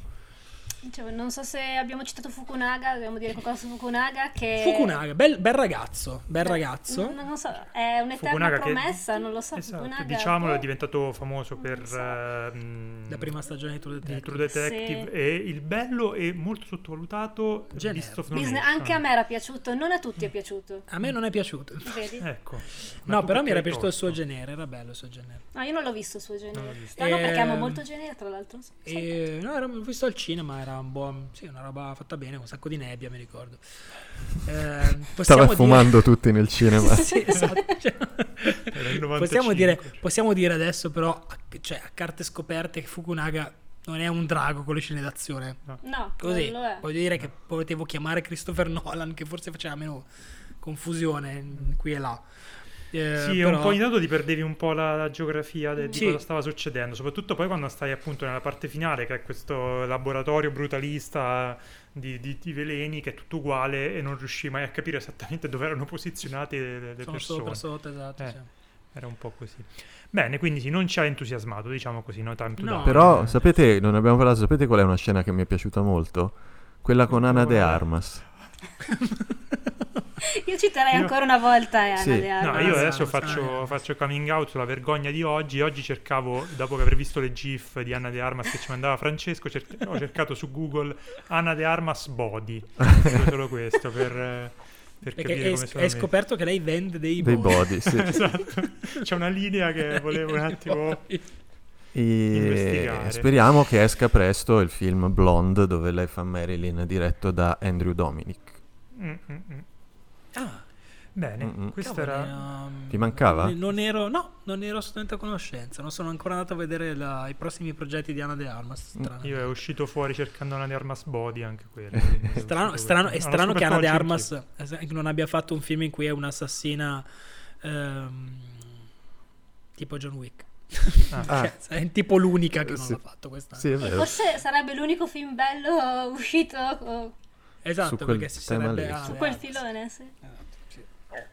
Dicevo, non so se abbiamo citato Fukunaga, dobbiamo dire qualcosa su Fukunaga che... Fukunaga bel, bel ragazzo bel ragazzo Non, non so, è un'eterna Fukunaga che- promessa, non lo so. Esatto, Fukunaga diciamolo, è diventato famoso per so. ehm, la prima stagione di True Detective True Detective Sì. e il bello e molto sottovalutato No Business- anche a me era piaciuto, non a tutti è piaciuto. a me non è piaciuto Vedi? Ecco. Ma no però mi era piaciuto il suo genere era bello il suo genere No, io non l'ho visto il suo genere. visto. Strano perché amo Ehm, molto genere, tra l'altro. so. E, no, era, l'ho visto al cinema, era un buon, sì, una roba fatta bene, un sacco di nebbia, mi ricordo. Eh, Stava dire- fumando tutti nel cinema. sì, esatto. Cioè, Era il 95. possiamo, dire, possiamo dire adesso, però, a, cioè, a carte scoperte, che Fukunaga non è un drago con le scene d'azione. No, Così, quello è. voglio dire che potevo chiamare Christopher Nolan, che forse faceva meno confusione qui e là. Eh, Sì, però- un po' ogni tanto ti perdevi un po' la, la geografia de- di Sì. cosa stava succedendo, soprattutto poi quando stai appunto nella parte finale, che è questo laboratorio brutalista di, di- di veleni, che è tutto uguale e non riuscivi mai a capire esattamente dove erano posizionate le, le sono persone. sopra, sotto, esatto. Eh. sì. Era un po' così. Bene, quindi sì, non ci ha entusiasmato, diciamo così, no time to No. Però, sapete, non abbiamo parlato, sapete qual è una scena che mi è piaciuta molto? Quella con Ana de Armas. Io citerei Io- ancora una volta Anna Sì. No, io adesso faccio, eh. faccio coming out sulla vergogna di oggi. Oggi cercavo, dopo aver visto le GIF di Anna De Armas che ci mandava Francesco, cer- ho cercato su Google Anna De Armas body. Solo- Solo questo per, eh, per Perché hai messi. scoperto che lei vende dei, Dei body. body, sì. Esatto, c'è una linea che volevo un attimo. E Investigare. speriamo che esca presto il film Blonde dove lei fa Marilyn diretto da Andrew Dominic. Mm, mm, mm. Ah, Bene, Mm-mm. questo cavoli, era. ehm, Ti mancava? Non, ero, no, non ero assolutamente a conoscenza. Non sono ancora andato a vedere la- i prossimi progetti di Anna De Armas. Strano, Io è uscito fuori cercando Anna De Armas body anche quello. strano, strano- è strano che Anna De Armas eh, non abbia fatto un film in cui è un'assassina ehm, tipo John Wick. Ah. Ah. Cioè, è tipo l'unica che non Sì. l'ha fatto quest'anno. Sì, forse sarebbe l'unico film bello uscito con- Esatto, Su quel perché si sarebbe lì. Anna su De quel filone, sì. Esatto, sì.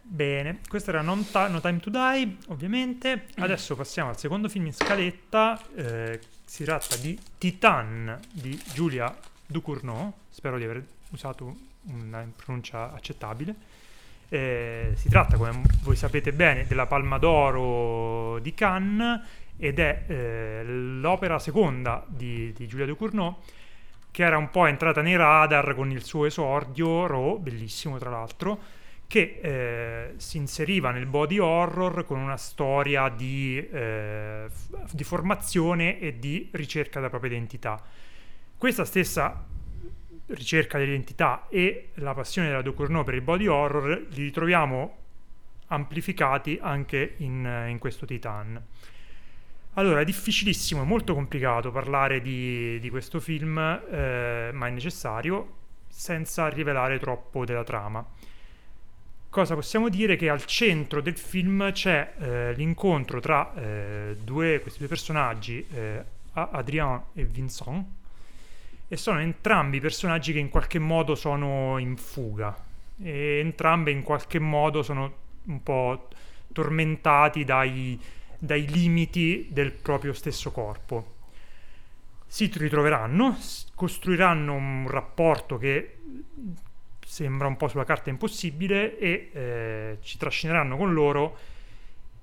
Bene, questo era non Ta- No Time to Die, ovviamente. Adesso passiamo al secondo film in scaletta. eh, si tratta di Titan di Giulia Ducournau. Spero di aver usato una pronuncia accettabile. Eh, si tratta, come voi sapete bene, della Palma d'Oro di Cannes ed è eh, l'opera seconda di, di Giulia Ducournau che era un po' entrata nei radar con il suo esordio, Ro, bellissimo tra l'altro, che eh, si inseriva nel body horror con una storia di, eh, di formazione e di ricerca della propria identità. Questa stessa ricerca dell'identità e la passione della Ducournau per il body horror li ritroviamo amplificati anche in, in questo Titan. Allora, è difficilissimo, è molto complicato parlare di, di questo film, eh, ma è necessario, senza rivelare troppo della trama. Cosa possiamo dire? Che al centro del film c'è eh, l'incontro tra eh, due, questi due personaggi, eh, Adrien e Vincent, e sono entrambi personaggi che in qualche modo sono in fuga, e entrambe in qualche modo sono un po' tormentati dai, dai limiti del proprio stesso corpo. Si ritroveranno, costruiranno un rapporto che sembra un po' sulla carta impossibile e eh, ci trascineranno con loro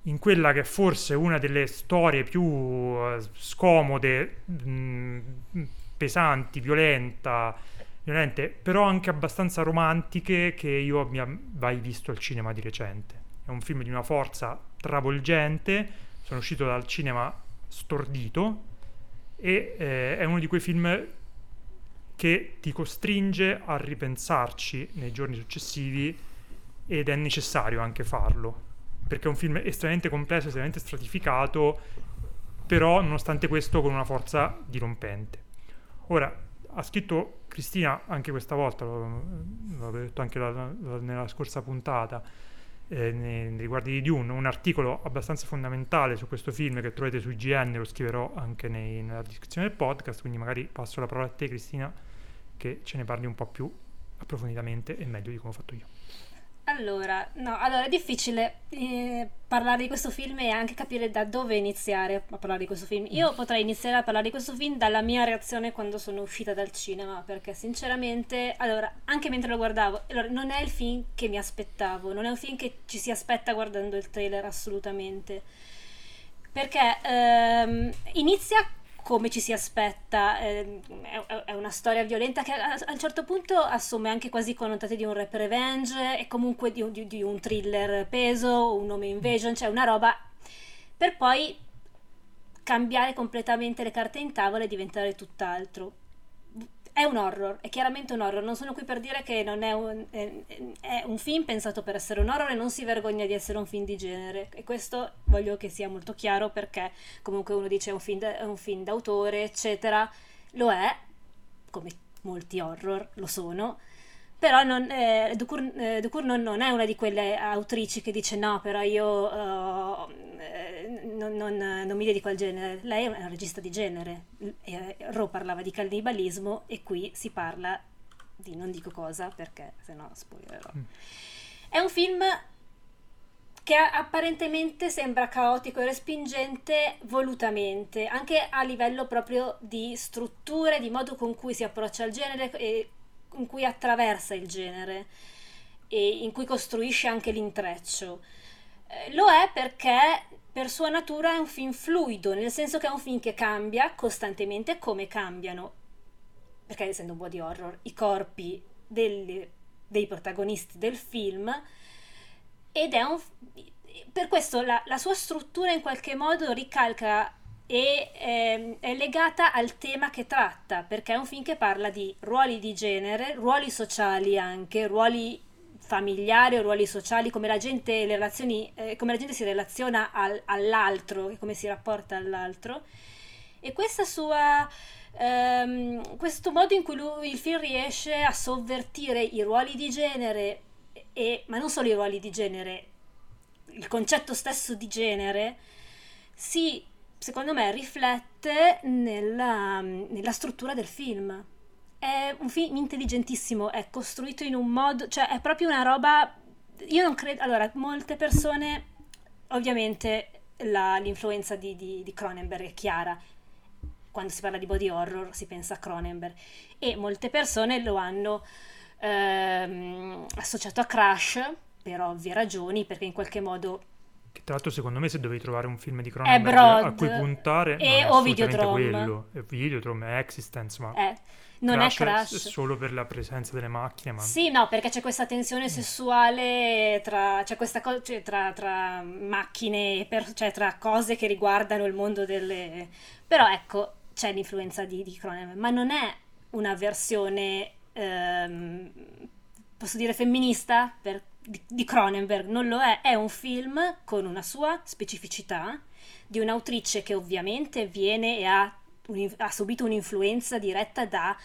in quella che è forse una delle storie più eh, scomode, mh, pesanti, violenta, violente, però anche abbastanza romantiche che io abbia mai visto al cinema di recente. È un film di una forza travolgente, sono uscito dal cinema stordito e eh, è uno di quei film che ti costringe a ripensarci nei giorni successivi ed è necessario anche farlo perché è un film estremamente complesso, estremamente stratificato, però nonostante questo con una forza dirompente. Ora, ha scritto Cristina anche questa volta, l'avevo detto anche la, la, nella scorsa puntata, eh, riguardi di Dune, un articolo abbastanza fondamentale su questo film che trovate su IGN, lo scriverò anche nei, nella descrizione del podcast, quindi magari passo la parola a te Cristina che ce ne parli un po' più approfonditamente e meglio di come ho fatto io. Allora, no, allora è difficile eh, parlare di questo film e anche capire da dove iniziare a parlare di questo film. Io potrei iniziare a parlare di questo film dalla mia reazione quando sono uscita dal cinema, perché sinceramente, allora, anche mentre lo guardavo, allora, non è il film che mi aspettavo, non è un film che ci si aspetta guardando il trailer assolutamente. Perché ehm, inizia come ci si aspetta. Eh, è, una storia violenta che a, a, un certo punto assume anche quasi i connotati di un rap revenge e comunque di, di, di un thriller peso, un nome invasion, cioè una roba per poi cambiare completamente le carte in tavola e diventare tutt'altro è un horror, è chiaramente un horror. Non sono qui per dire che non è un, è, è un, film pensato per essere un horror e non si vergogna di essere un film di genere. E questo voglio che sia molto chiaro perché comunque uno dice è un film, è un film d'autore, eccetera. Lo è, come molti horror lo sono però non, eh, Ducour, eh, Ducour non, non, è una di quelle autrici che dice no, però io uh, non, non, non, mi dedico al genere. Lei è una regista di genere. E, Ro parlava di cannibalismo e qui si parla di non dico cosa perché se no spoilerò. Mm. È un film che apparentemente sembra caotico e respingente volutamente, anche a livello proprio di strutture, di modo con cui si approccia al genere e in cui attraversa il genere e in cui costruisce anche l'intreccio. Eh, lo è perché per sua natura è un film fluido, nel senso che è un film che cambia costantemente come cambiano, perché essendo un body horror, i corpi delle, dei protagonisti del film ed è un... Per questo la, la sua struttura in qualche modo ricalca e eh, è legata al tema che tratta, perché è un film che parla di ruoli di genere, ruoli sociali anche, ruoli familiari o ruoli sociali, come la gente, eh, come la gente si relaziona al, all'altro e come si rapporta all'altro. E questa sua, ehm, questo modo in cui lui, il film riesce a sovvertire i ruoli di genere, e, ma non solo i ruoli di genere, il concetto stesso di genere, si secondo me riflette nella, nella struttura del film. È un film intelligentissimo, è costruito in un modo, cioè è proprio una roba... Io non credo... Allora, molte persone, ovviamente la, l'influenza di, di, di Cronenberg è chiara, quando si parla di body horror si pensa a Cronenberg e molte persone lo hanno ehm, associato a Crash per ovvie ragioni perché in qualche modo che tra l'altro secondo me se dovevi trovare un film di Cronenberg a cui puntare e non o Videodrome. quello. È Videodrome, è Existence, ma... Eh. Non Crash è Crash. È solo per la presenza delle macchine. Ma... Sì, no, perché c'è questa tensione sessuale tra, questa co- cioè, tra, tra macchine, per, cioè tra cose che riguardano il mondo delle... Però ecco, c'è l'influenza di, di Cronenberg, ma non è una versione, ehm, posso dire, femminista per di, Cronenberg, non lo è, è un film con una sua specificità, di un'autrice che ovviamente viene e ha, un, ha subito un'influenza diretta da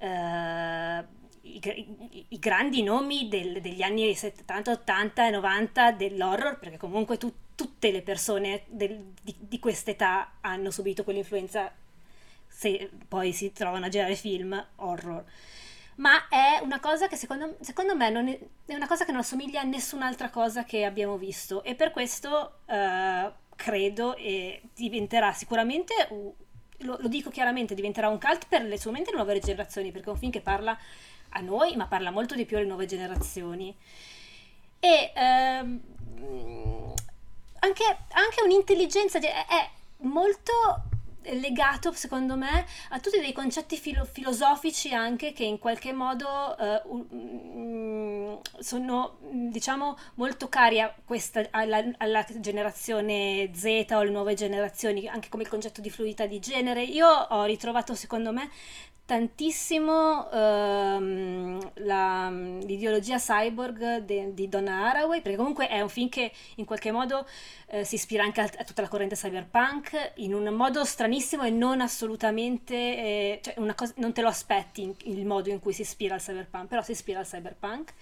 uh, i, i, i, grandi nomi del, degli anni 70, 80 e 90 dell'horror, perché comunque tu, tutte le persone del, di, di quest'età hanno subito quell'influenza se poi si trovano a girare film horror ma è una cosa che secondo, secondo me è, è, una cosa che non assomiglia a nessun'altra cosa che abbiamo visto. E per questo uh, credo e diventerà sicuramente, lo, lo, dico chiaramente, diventerà un cult per le, solamente le nuove generazioni perché è un film che parla a noi ma parla molto di più alle nuove generazioni. E uh, anche, anche un'intelligenza è, è molto legato, secondo me, a tutti dei concetti filo- filosofici anche che in qualche modo uh, sono diciamo molto cari a questa, alla, alla, generazione Z o alle nuove generazioni, anche come il concetto di fluidità di genere. Io ho ritrovato secondo me tantissimo ehm, la, l'ideologia cyborg de, di Donna Haraway, perché comunque è un film che in qualche modo eh, si ispira anche a, a, tutta la corrente cyberpunk in un modo stranissimo e non assolutamente, eh, cioè cosa, non te lo aspetti in, il modo in cui si ispira al cyberpunk, però si ispira al cyberpunk.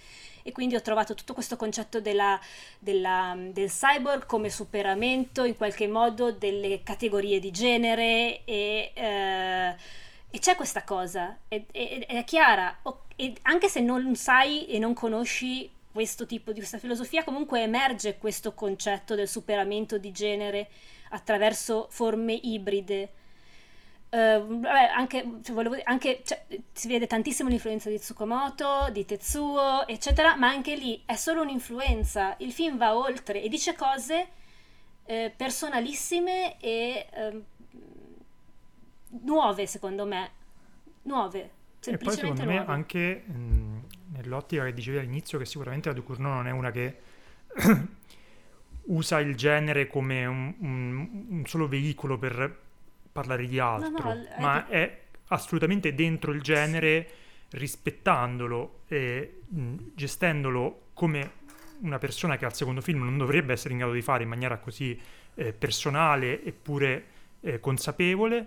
E quindi ho trovato tutto questo concetto della, della, del cyborg come superamento in qualche modo delle categorie di genere e... Eh, e c'è questa cosa, è, è, è chiara, e anche se non sai e non conosci questo tipo di questa filosofia, comunque emerge questo concetto del superamento di genere attraverso forme ibride. Uh, vabbè, anche, cioè, volevo, anche cioè, si vede tantissimo l'influenza di Tsukamoto, di Tetsuo, eccetera, ma anche lì è solo un'influenza. Il film va oltre e dice cose eh, personalissime e eh, nuove secondo me, nuove. E poi secondo nuove. me anche mh, nell'ottica che dicevi all'inizio che sicuramente la Ducournau non è una che usa il genere come un, un, un, solo veicolo per parlare di altro, no, no, ma è... è assolutamente dentro il genere rispettandolo e mh, gestendolo come una persona che al secondo film non dovrebbe essere in grado di fare in maniera così eh, personale eppure eh, consapevole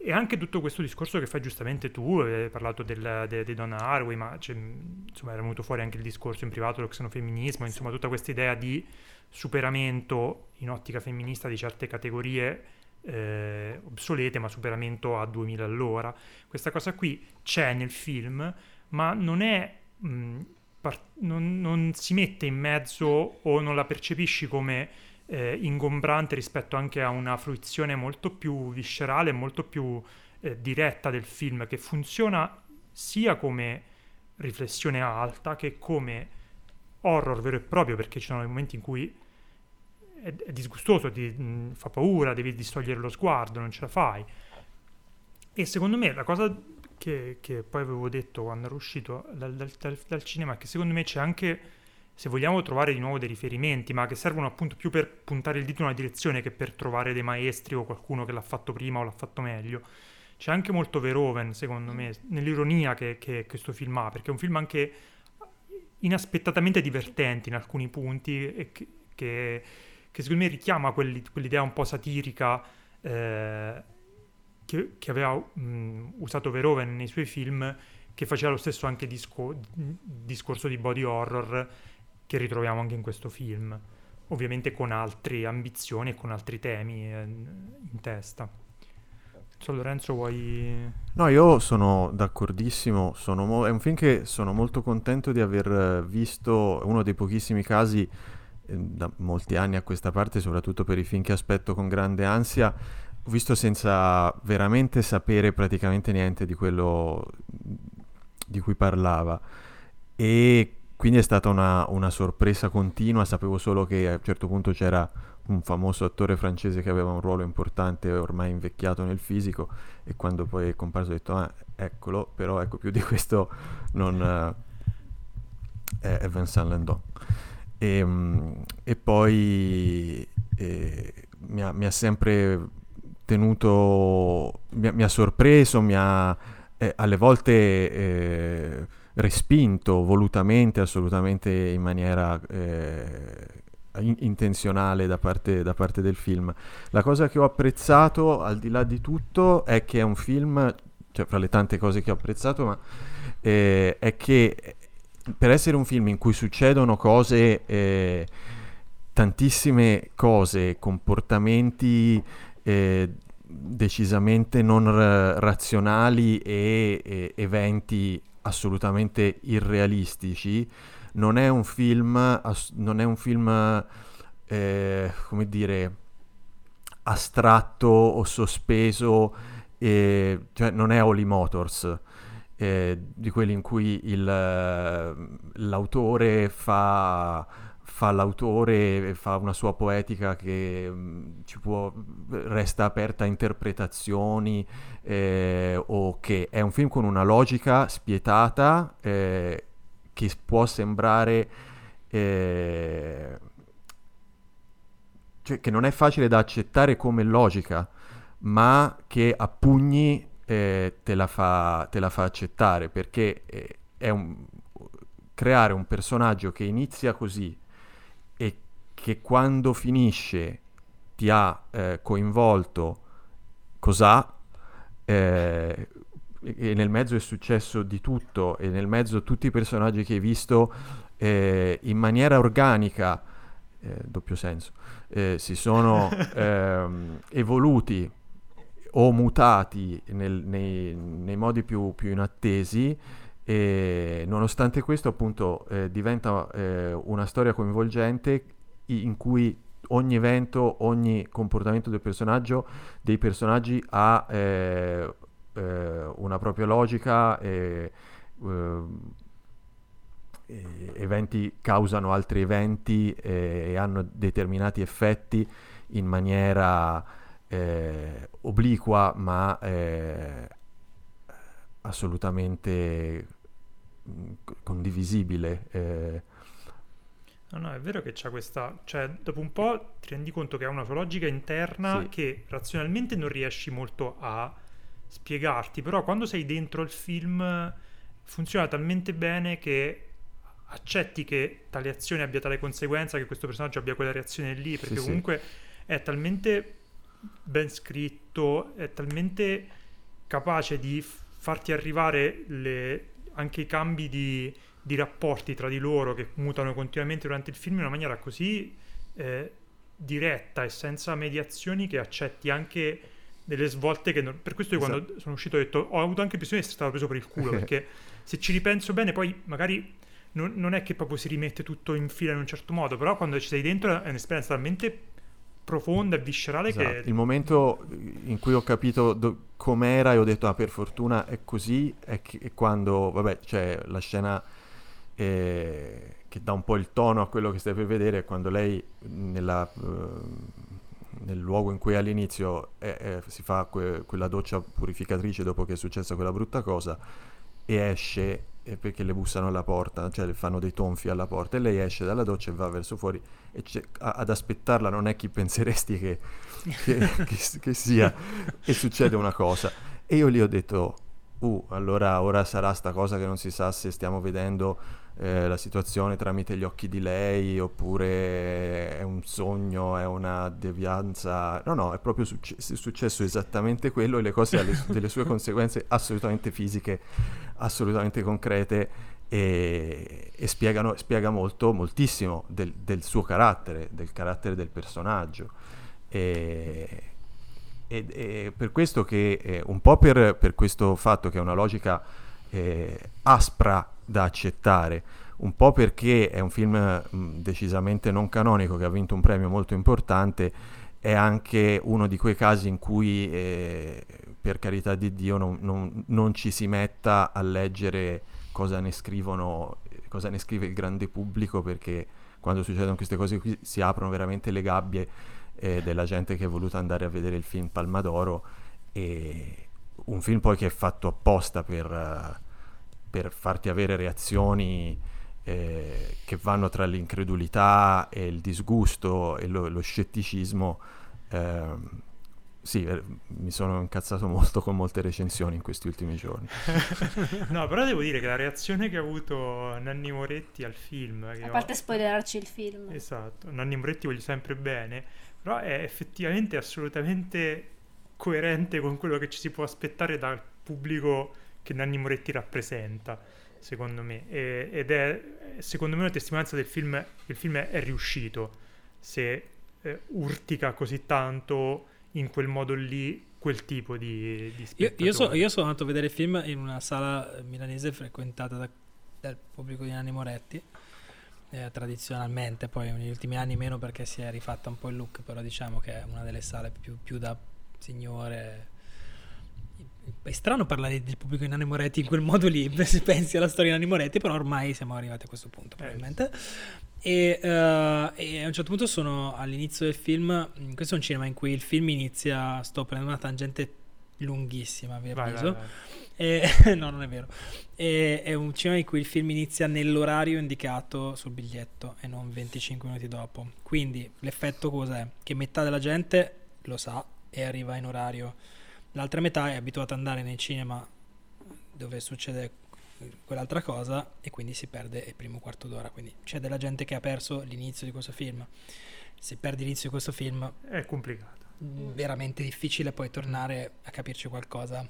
e anche tutto questo discorso che fai giustamente tu, hai parlato del, de, di Donna Haraway, ma insomma era venuto fuori anche il discorso in privato dello xenofemminismo, insomma tutta questa idea di superamento in ottica femminista di certe categorie eh, obsolete, ma superamento a 2000 all'ora. Questa cosa qui c'è nel film, ma non è... Mh, par- non, non si mette in mezzo o non la percepisci come eh, ingombrante rispetto anche a una fruizione molto più viscerale, molto più eh, diretta del film, che funziona sia come riflessione alta che come horror vero e proprio, perché ci sono dei momenti in cui è, è disgustoso, ti mh, fa paura, devi distogliere lo sguardo, non ce la fai. E secondo me la cosa che, che poi avevo detto quando ero uscito dal, dal, dal, dal cinema è che secondo me c'è anche se vogliamo trovare di nuovo dei riferimenti, ma che servono appunto più per puntare il dito in una direzione che per trovare dei maestri o qualcuno che l'ha fatto prima o l'ha fatto meglio. C'è anche molto Verhoeven, secondo me, nell'ironia che, che questo film ha, perché è un film anche inaspettatamente divertente in alcuni punti e che, che, che secondo me richiama quelli, quell'idea un po' satirica eh, che, che, aveva mh, usato Verhoeven nei suoi film, che faceva lo stesso anche disco, discorso di body horror che ritroviamo anche in questo film, ovviamente con altre ambizioni e con altri temi eh, in testa. So, Lorenzo, vuoi... No, io sono d'accordissimo, sono mo- è un film che sono molto contento di aver visto, uno dei pochissimi casi eh, da molti anni a questa parte, soprattutto per i film che aspetto con grande ansia, ho visto senza veramente sapere praticamente niente di quello di cui parlava. E quindi è stata una, una, sorpresa continua, sapevo solo che a un certo punto c'era un famoso attore francese che aveva un ruolo importante ormai invecchiato nel fisico e quando poi è comparso ho detto ah eccolo, però ecco più di questo non uh, è, Vincent Landon. E, um, e poi eh, mi, ha, mi, ha, sempre tenuto, mi, mi ha sorpreso, mi ha eh, alle volte... Respinto volutamente, assolutamente in maniera eh, in- intenzionale da parte, da parte del film. La cosa che ho apprezzato, al di là di tutto, è che è un film, cioè fra le tante cose che ho apprezzato, ma eh, è che per essere un film in cui succedono cose, eh, tantissime cose, comportamenti eh, decisamente non r- razionali e, e eventi assolutamente irrealistici, non è un film, ass- non è un film eh, come dire, astratto o sospeso, eh, cioè non è Holy Motors. Eh, di quelli in cui il, l'autore fa, fa l'autore, fa una sua poetica che mh, ci può, resta aperta a interpretazioni eh, o che è un film con una logica spietata eh, che può sembrare... Eh, cioè, che non è facile da accettare come logica, ma che a pugni eh, te, la fa, te, la fa, accettare, perché eh, è un, creare un personaggio che inizia così che quando finisce ti ha eh, coinvolto cos'ha, eh, e nel mezzo è successo di tutto, e nel mezzo tutti i personaggi che hai visto eh, in maniera organica, eh, doppio senso, eh, si sono ehm, evoluti o mutati nel, nei, nei, modi più, più, inattesi e nonostante questo appunto eh, diventa eh, una storia coinvolgente in cui ogni evento, ogni comportamento del personaggio, dei personaggi ha eh, eh una propria logica e eh, eventi causano altri eventi e hanno determinati effetti in maniera eh, obliqua ma eh, assolutamente mm, condivisibile. No, no, è vero che c'è questa, cioè dopo un po' ti rendi conto che ha una sua logica interna sì. che razionalmente non riesci molto a spiegarti, però quando sei dentro il film funziona talmente bene che accetti che tale azione abbia tale conseguenza, che questo personaggio abbia quella reazione lì, perché sì, comunque sì. è talmente ben scritto, è talmente capace di farti arrivare le, anche i cambi di, di, rapporti tra di loro che mutano continuamente durante il film in una maniera così eh, diretta e senza mediazioni che accetti anche delle svolte che non... per questo io esatto. quando sono uscito ho detto ho avuto anche l'impressione di essere stato preso per il culo perché se ci ripenso bene poi magari non, non, è che proprio si rimette tutto in fila in un certo modo però quando ci sei dentro è un'esperienza talmente profonda e viscerale esatto. che... Il momento in cui ho capito do- com'era e ho detto, ah, per fortuna è così, è, che, è quando, vabbè, c'è la scena eh, che dà un po' il tono a quello che stai per vedere, quando lei nella, uh, nel luogo in cui all'inizio è, è, si fa que- quella doccia purificatrice dopo che è successa quella brutta cosa e esce perché le bussano alla porta, cioè le fanno dei tonfi alla porta e lei esce dalla doccia e va verso fuori e a- ad aspettarla non è chi penseresti che, che, che, che, sia e succede una cosa. E io lì ho detto, uh, allora ora sarà sta cosa che non si sa se stiamo vedendo eh, la situazione tramite gli occhi di lei oppure è un sogno, è una devianza. No, no, è proprio succe- è successo esattamente quello e le cose hanno delle sue conseguenze assolutamente fisiche, assolutamente concrete e, e spiegano, spiega molto, moltissimo del, del, suo carattere, del carattere del personaggio. E, ed è per questo che, eh, un po' per, per, questo fatto che è una logica eh, aspra da accettare, un po' perché è un film mh, decisamente non canonico che ha vinto un premio molto importante, è anche uno di quei casi in cui, eh, per carità di Dio, non, non, non, ci si metta a leggere cosa ne scrivono, cosa ne scrive il grande pubblico, perché quando succedono queste cose qui si aprono veramente le gabbie eh, della gente che è voluta andare a vedere il film Palmadoro e un film poi che è fatto apposta per... Uh, per farti avere reazioni eh, che vanno tra l'incredulità e il disgusto e lo, lo scetticismo. Eh, sì, eh, mi sono incazzato molto con molte recensioni in questi ultimi giorni. no, però devo dire che la reazione che ha avuto Nanni Moretti al film... A parte ho... spoilerarci il film. Esatto, Nanni Moretti voglio sempre bene, però è effettivamente assolutamente coerente con quello che ci si può aspettare dal pubblico che Nanni Moretti rappresenta, secondo me, e, ed è secondo me una testimonianza del film, il film è riuscito, se eh, urtica così tanto in quel modo lì quel tipo di, di io, io, so, io, sono andato a vedere il film in una sala milanese frequentata da, dal pubblico di Nanni Moretti eh, tradizionalmente poi negli ultimi anni meno perché si è rifatta un po' il look però diciamo che è una delle sale più, più da signore è strano parlare del pubblico di Nanni Moretti in quel modo lì, se pensi alla storia di Nanni Moretti, però ormai siamo arrivati a questo punto, eh, probabilmente. E, uh, e, a un certo punto sono all'inizio del film, questo è un cinema in cui il film inizia, sto prendendo una tangente lunghissima, vi avviso. E, no, non è vero. E, è un cinema in cui il film inizia nell'orario indicato sul biglietto e non 25 minuti dopo. Quindi l'effetto cos'è? Che metà della gente lo sa e arriva in orario. L'altra metà è abituata ad andare nei cinema dove succede quell'altra cosa e quindi si perde il primo quarto d'ora. Quindi c'è della gente che ha perso l'inizio di questo film. Se perdi l'inizio di questo film È complicato. mh, veramente difficile poi tornare a capirci qualcosa.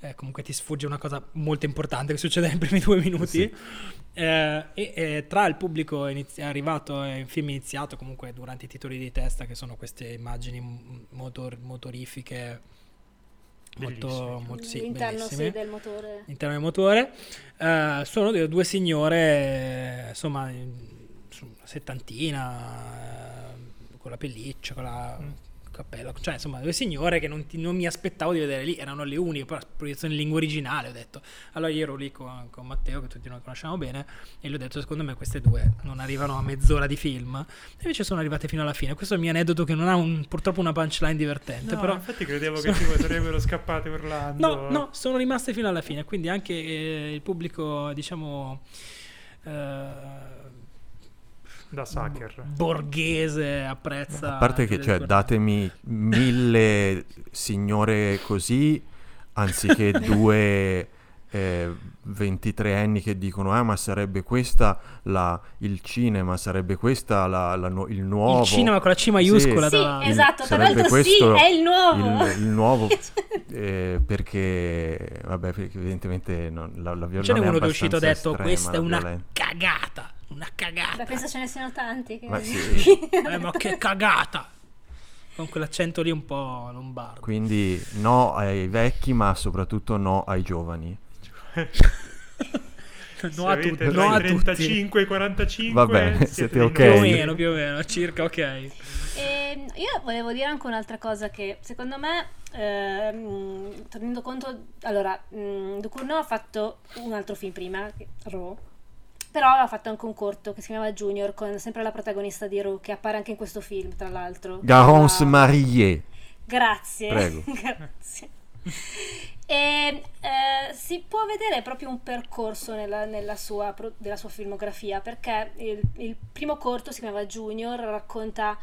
Eh, comunque ti sfugge una cosa molto importante che succede nei primi due minuti. Sì. Eh, e eh, tra il pubblico inizi- arrivato e il film iniziato, comunque durante i titoli di testa, che sono queste immagini motor- motorifiche molto, molto sì, L'interno sì, del motore. all'interno del motore. Eh, sono due, due signore, insomma, settantina, eh, con la pelliccia, con la Mm. Cappello, cioè insomma due signore che non, ti- non mi aspettavo di vedere lì, erano le uniche, però proiezione in lingua originale ho detto. Allora io ero lì con, con Matteo, che tutti noi conosciamo bene, e gli ho detto secondo me queste due non arrivano a mezz'ora di film, e invece sono arrivate fino alla fine. Questo è il mio aneddoto che non ha un- purtroppo una punchline divertente, No, però... infatti credevo che tipo sarebbero scappate urlando. No, no, sono rimaste fino alla fine, quindi anche eh, il pubblico, diciamo, eh, Da sucker. borghese apprezza. A parte che, cioè, datemi mille signore così, anziché due eh, 23 anni che dicono, ah, ma sarebbe questa la, il cinema, sarebbe questa la, la il nuovo... Il cinema con la C maiuscola, Sì. tra Sì, esatto, tra sarebbe l'altro sì, questo è il nuovo. Il, il nuovo, eh, perché, vabbè, perché evidentemente non, la, la violenza n'è è uno che è uscito e ha detto questa è una violenza." cagata, una Beh, cagata. penso ce ne siano tanti. Che... Ma sì. Eh, ma che cagata! Con quell'accento lì un po' lombardo. Quindi no ai vecchi, ma soprattutto no ai giovani. No a tutti, no a i tutti. 35 e i 45 Va bene, siete ok. Più o meno, più o meno, circa ok. E io volevo dire anche un'altra cosa che secondo me, ehm, tenendo conto, allora, mh, Ducournau ha fatto un altro film prima, Raw, però ha fatto anche un corto che si chiamava Junior con sempre la protagonista di Raw che appare anche in questo film, tra l'altro. Garance La- Marie. Grazie. Prego. Grazie. E eh, si può vedere proprio un percorso nella, nella sua, della sua filmografia perché il, il primo corto si chiamava Junior, racconta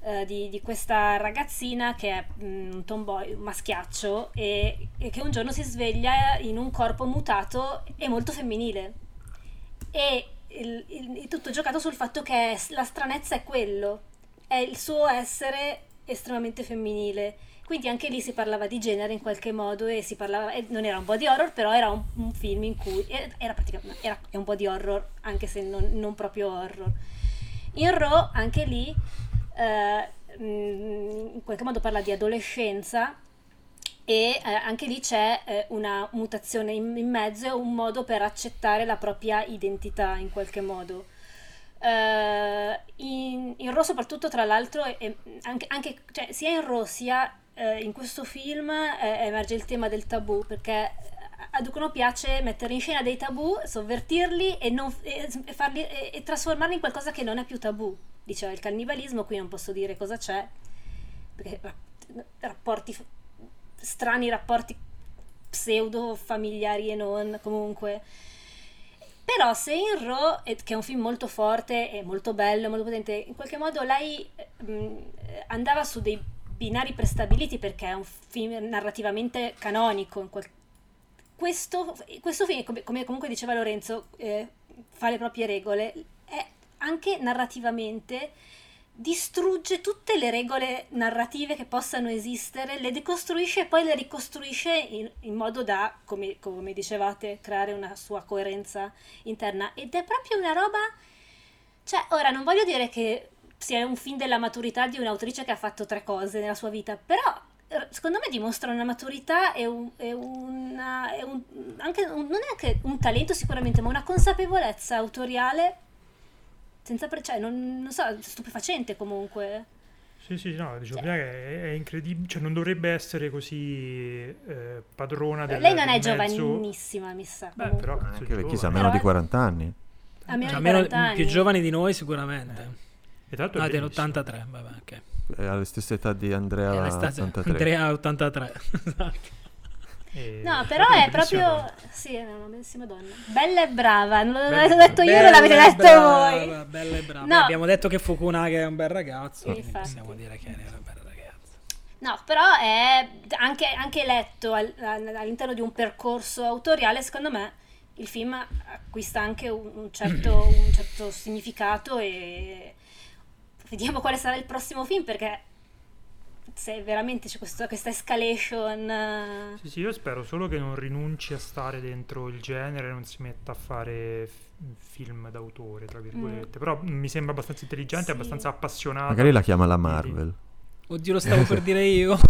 eh, di, di questa ragazzina che è mm, un tomboy, un maschiaccio e, e che un giorno si sveglia in un corpo mutato e molto femminile e il, il- il tutto giocato sul fatto che la stranezza è quello, è il suo essere estremamente femminile. Quindi anche lì si parlava di genere in qualche modo e si parlava, e non era un body horror, però era un, un film in cui era, praticamente era, è un body horror, anche se non, non proprio horror. In Raw anche lì eh, mh, in qualche modo parla di adolescenza e eh, anche lì c'è eh, una mutazione in, in mezzo un modo per accettare la propria identità in qualche modo. Eh, in, in Raw soprattutto tra l'altro è- anche, anche- cioè, sia in Raw sia eh, in questo film eh, emerge il tema del tabù perché a Ducono piace mettere in scena dei tabù, sovvertirli e, non- e- e farli- e- trasformarli in qualcosa che non è più tabù. Diceva il cannibalismo, qui non posso dire cosa c'è, perché ra- rapporti strani, rapporti pseudo familiari e non, comunque. Però se in eh, che è un film molto forte e molto bello, molto potente, in qualche modo lei mh, eh, andava su dei binari prestabiliti perché è un film narrativamente canonico. qual- questo, questo film, come, come comunque diceva Lorenzo, eh, fa le proprie regole, è anche narrativamente distrugge tutte le regole narrative che possano esistere, le decostruisce e poi le ricostruisce in, in modo da, come, come dicevate, creare una sua coerenza interna. Ed è proprio una roba... Cioè, ora non voglio dire che sia un film della maturità di un'autrice che ha fatto tre cose nella sua vita, però eh, secondo me dimostra una maturità e, un, e una, e un- anche un- non è anche un talento sicuramente, ma una consapevolezza autoriale senza pre- cioè, non, non so, stupefacente comunque. Sì, sì, no, dicevo prima che è, è incredibile, cioè non dovrebbe essere così eh, padrona del Lei non è mezzo. giovanissima, mi sa. Beh, però Anche perché chissà, giovane. meno di Però- 40 anni. A meno Cioè, di almeno 40 anni. più giovani di noi sicuramente. E tra l'altro No, è è bellissimo. dell'83, vabbè, ok. È alla stessa età di Andrea È l'estate- 83. Andrea 83. esatto. E No, però una è bellissima proprio. Sì, è una bellissima donna. Bella e brava. Non l'avete detto io, non l'avete detto brava, voi. Bella e brava. No. Abbiamo detto che Fukunaga è un bel ragazzo. Infatti. possiamo dire che è una bella ragazza. No, però è anche, anche letto al- al- all'interno di un percorso autoriale, secondo me il film acquista anche un, un certo, un certo significato e vediamo quale sarà il prossimo film perché se veramente c'è questo- questa escalation eh, Sì, sì, io spero solo che non rinunci a stare dentro il genere, non si metta a fare f- film d'autore, tra virgolette. Però mi sembra abbastanza intelligente, Sì. abbastanza appassionato. Magari la chiama la Marvel. Oddio, lo stavo per dire io.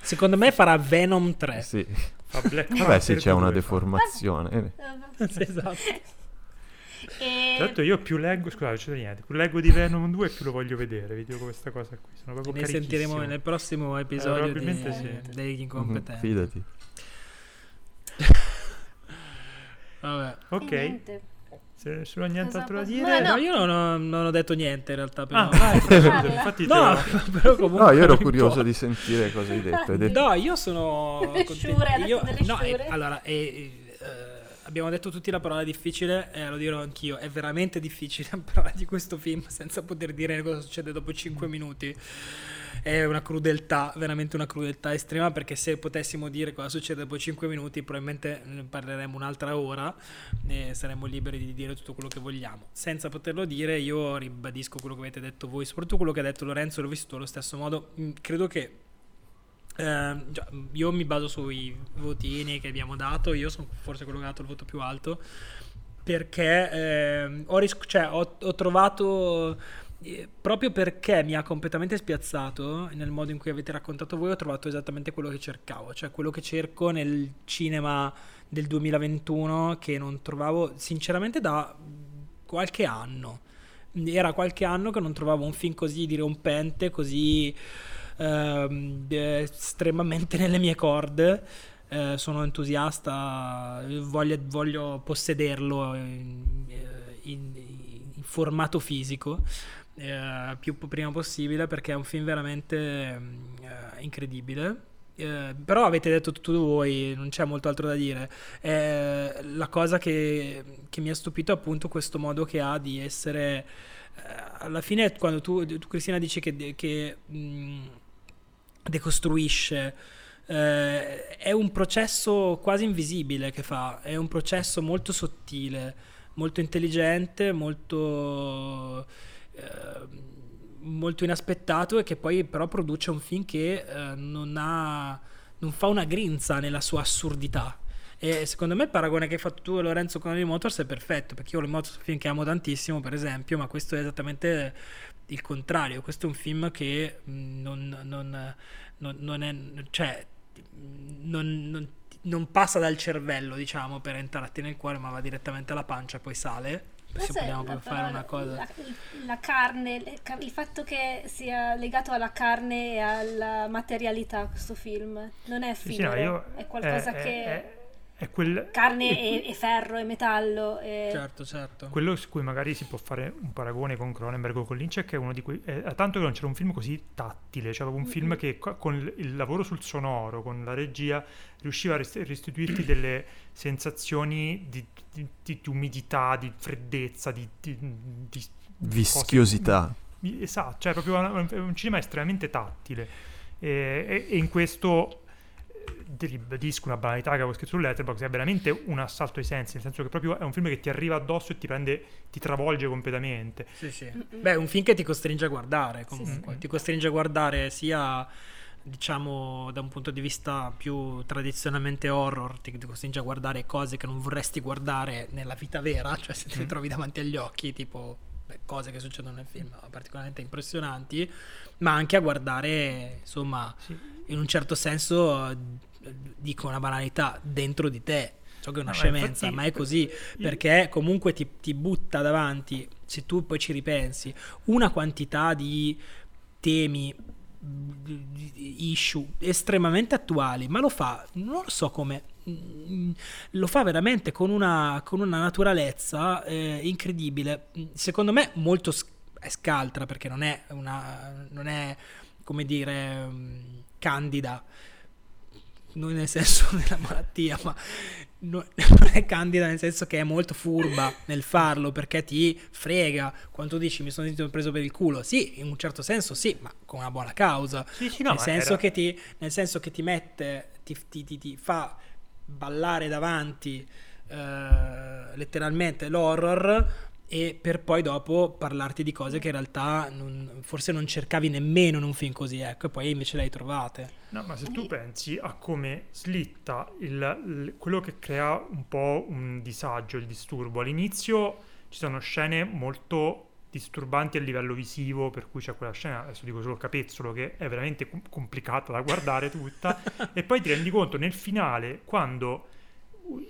Secondo me farà Venom 3. Sì. Fa Black Vabbè, sì, c'è una 2, fa. deformazione. Eh, Sì, esatto. E Tra l'altro io più leggo, scusate, c'è niente, più leggo di Venom 2 più lo voglio vedere, vi dico questa cosa qui, sono proprio Ne sentiremo nel prossimo episodio di, probabilmente sì. degli mhm, incompetenti. Fidati. Vabbè. Ok, se nessuno ha nient'altro da dire... No, no. io non ho, non ho detto niente in realtà. Però. Ah, Parla. infatti no, però comunque. No, io ero curioso di sentire cosa hai detto. Hai detto No, io sono contento. Io- no, eh, allora, eh, eh, abbiamo detto tutti la parola difficile e lo dirò anch'io. È veramente difficile parlare di questo film senza poter dire cosa succede dopo 5 minuti. È una crudeltà, veramente una crudeltà estrema perché se potessimo dire cosa succede dopo 5 minuti probabilmente ne parleremo un'altra ora e saremmo liberi di dire tutto quello che vogliamo. Senza poterlo dire io ribadisco quello che avete detto voi, soprattutto quello che ha detto Lorenzo, l'ho visto allo stesso modo. Mm, Credo che eh, io mi baso sui votini che abbiamo dato, io sono forse quello che ha dato il voto più alto perché ehm, ho, ris- cioè, ho- ho trovato eh, proprio perché mi ha completamente spiazzato nel modo in cui avete raccontato voi ho trovato esattamente quello che cercavo cioè quello che cerco nel cinema del 2021 che non trovavo sinceramente da qualche anno. Era qualche anno che non trovavo un film così dirompente così eh, estremamente nelle mie corde eh, sono entusiasta, voglio, voglio possederlo in, in- in formato fisico eh, più prima possibile perché è un film veramente mm, eh, incredibile. Eh, però avete detto tutto voi, non c'è molto altro da dire. Eh, la cosa che, che mi ha stupito è appunto questo modo che ha di essere. eh, alla fine, quando tu, tu, Cristina, dici che, che mh, decostruisce eh, è un processo quasi invisibile che fa, è un processo molto sottile, molto intelligente, molto, eh, molto inaspettato e che poi però produce un film che eh, non, ha, non fa una grinza nella sua assurdità. E secondo me il paragone che hai fatto tu e Lorenzo con Holy Motors è perfetto, perché io Holy Motors è un film che amo tantissimo, per esempio, ma questo è esattamente il contrario. Questo è un film che mh, non, non, non, non è... cioè non, non- non passa dal cervello, diciamo, per entrarti nel cuore, ma va direttamente alla pancia, poi sale. Se vogliamo fare parola- una cosa. La, la carne, le- il fatto che sia legato alla carne e alla materialità questo film. Non è Sì, sì, no, è qualcosa è- che... è- è quel- carne e, e ferro e metallo. E... Certo, certo. Quello su cui magari si può fare un paragone con Cronenberg o con Lynch è che è uno di quei... È tanto che non c'era un film così tattile, cioè un film Mm-mm. che co- con il- lavoro sul sonoro, con la regia, riusciva a rest- restituirti delle sensazioni di, di- di- di umidità, di freddezza, di... di- di Vischiosità. cose- Esatto, cioè proprio è un cinema estremamente tattile. E, e- e in questo eh, ribadisco una banalità che avevo scritto su Letterboxd è veramente un assalto ai sensi nel senso che proprio è un film che ti arriva addosso e ti prende ti travolge completamente Sì, sì. Mm-mm. Beh, è un film che ti costringe a guardare comunque. sì. Ti costringe a guardare sia, diciamo, da un punto di vista più tradizionalmente horror, ti, ti costringe a guardare cose che non vorresti guardare nella vita vera, cioè se te le Mm. trovi davanti agli occhi, tipo beh, cose che succedono nel film particolarmente impressionanti, ma anche a guardare, insomma, Sì. In un certo senso, eh, dico una banalità, dentro di te. So che è una No, scemenza, infatti- ma è così perché comunque ti, ti butta davanti, se tu poi ci ripensi, una quantità di temi, di issue estremamente attuali, ma lo fa, non lo so come, mm, lo fa veramente con una, con una naturalezza eh, incredibile, secondo me molto sc- è scaltra perché non è una, non è come dire, mm, candida non nel senso della malattia, ma non è candida nel senso che è molto furba nel farlo perché ti frega. Quando dici mi sono sentito preso per il culo, sì, in un certo senso sì, ma con una buona causa. Sì, sì, no, nel, senso era- che ti, nel senso che ti mette, ti, ti- ti- ti fa ballare davanti eh, letteralmente l'horror e per poi dopo parlarti di cose che in realtà non- forse non cercavi nemmeno in un film così, ecco, e poi invece le hai trovate. No, ma se tu pensi a come slitta il- il- quello che crea un po' un disagio, il disturbo, all'inizio ci sono scene molto disturbanti a livello visivo, per cui c'è quella scena, adesso dico solo capezzolo, che è veramente com- complicata da guardare tutta, e poi ti rendi conto nel finale, quando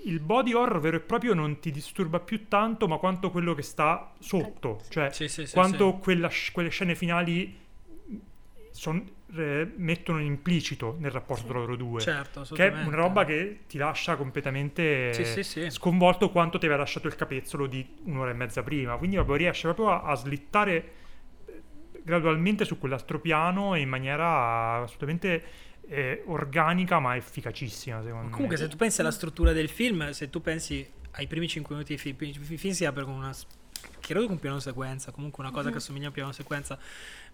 il body horror vero e proprio non ti disturba più tanto, ma quanto quello che sta sotto, cioè Sì, sì, sì, quando sì. quella quelle scene finali son- eh, mettono implicito nel rapporto tra loro due. Certo, Che è una roba che ti lascia completamente Sì, sì, sì. sconvolto quanto ti aveva lasciato il capezzolo di un'ora e mezza prima. Quindi proprio riesce proprio a, a slittare eh, gradualmente su quell'altro piano e in maniera assolutamente eh, organica ma efficacissima secondo Comunque, me. se tu pensi alla struttura del film, se tu pensi ai primi 5 minuti di film, il film si apre con una. credo con un piano sequenza, comunque una cosa che assomiglia a un piano sequenza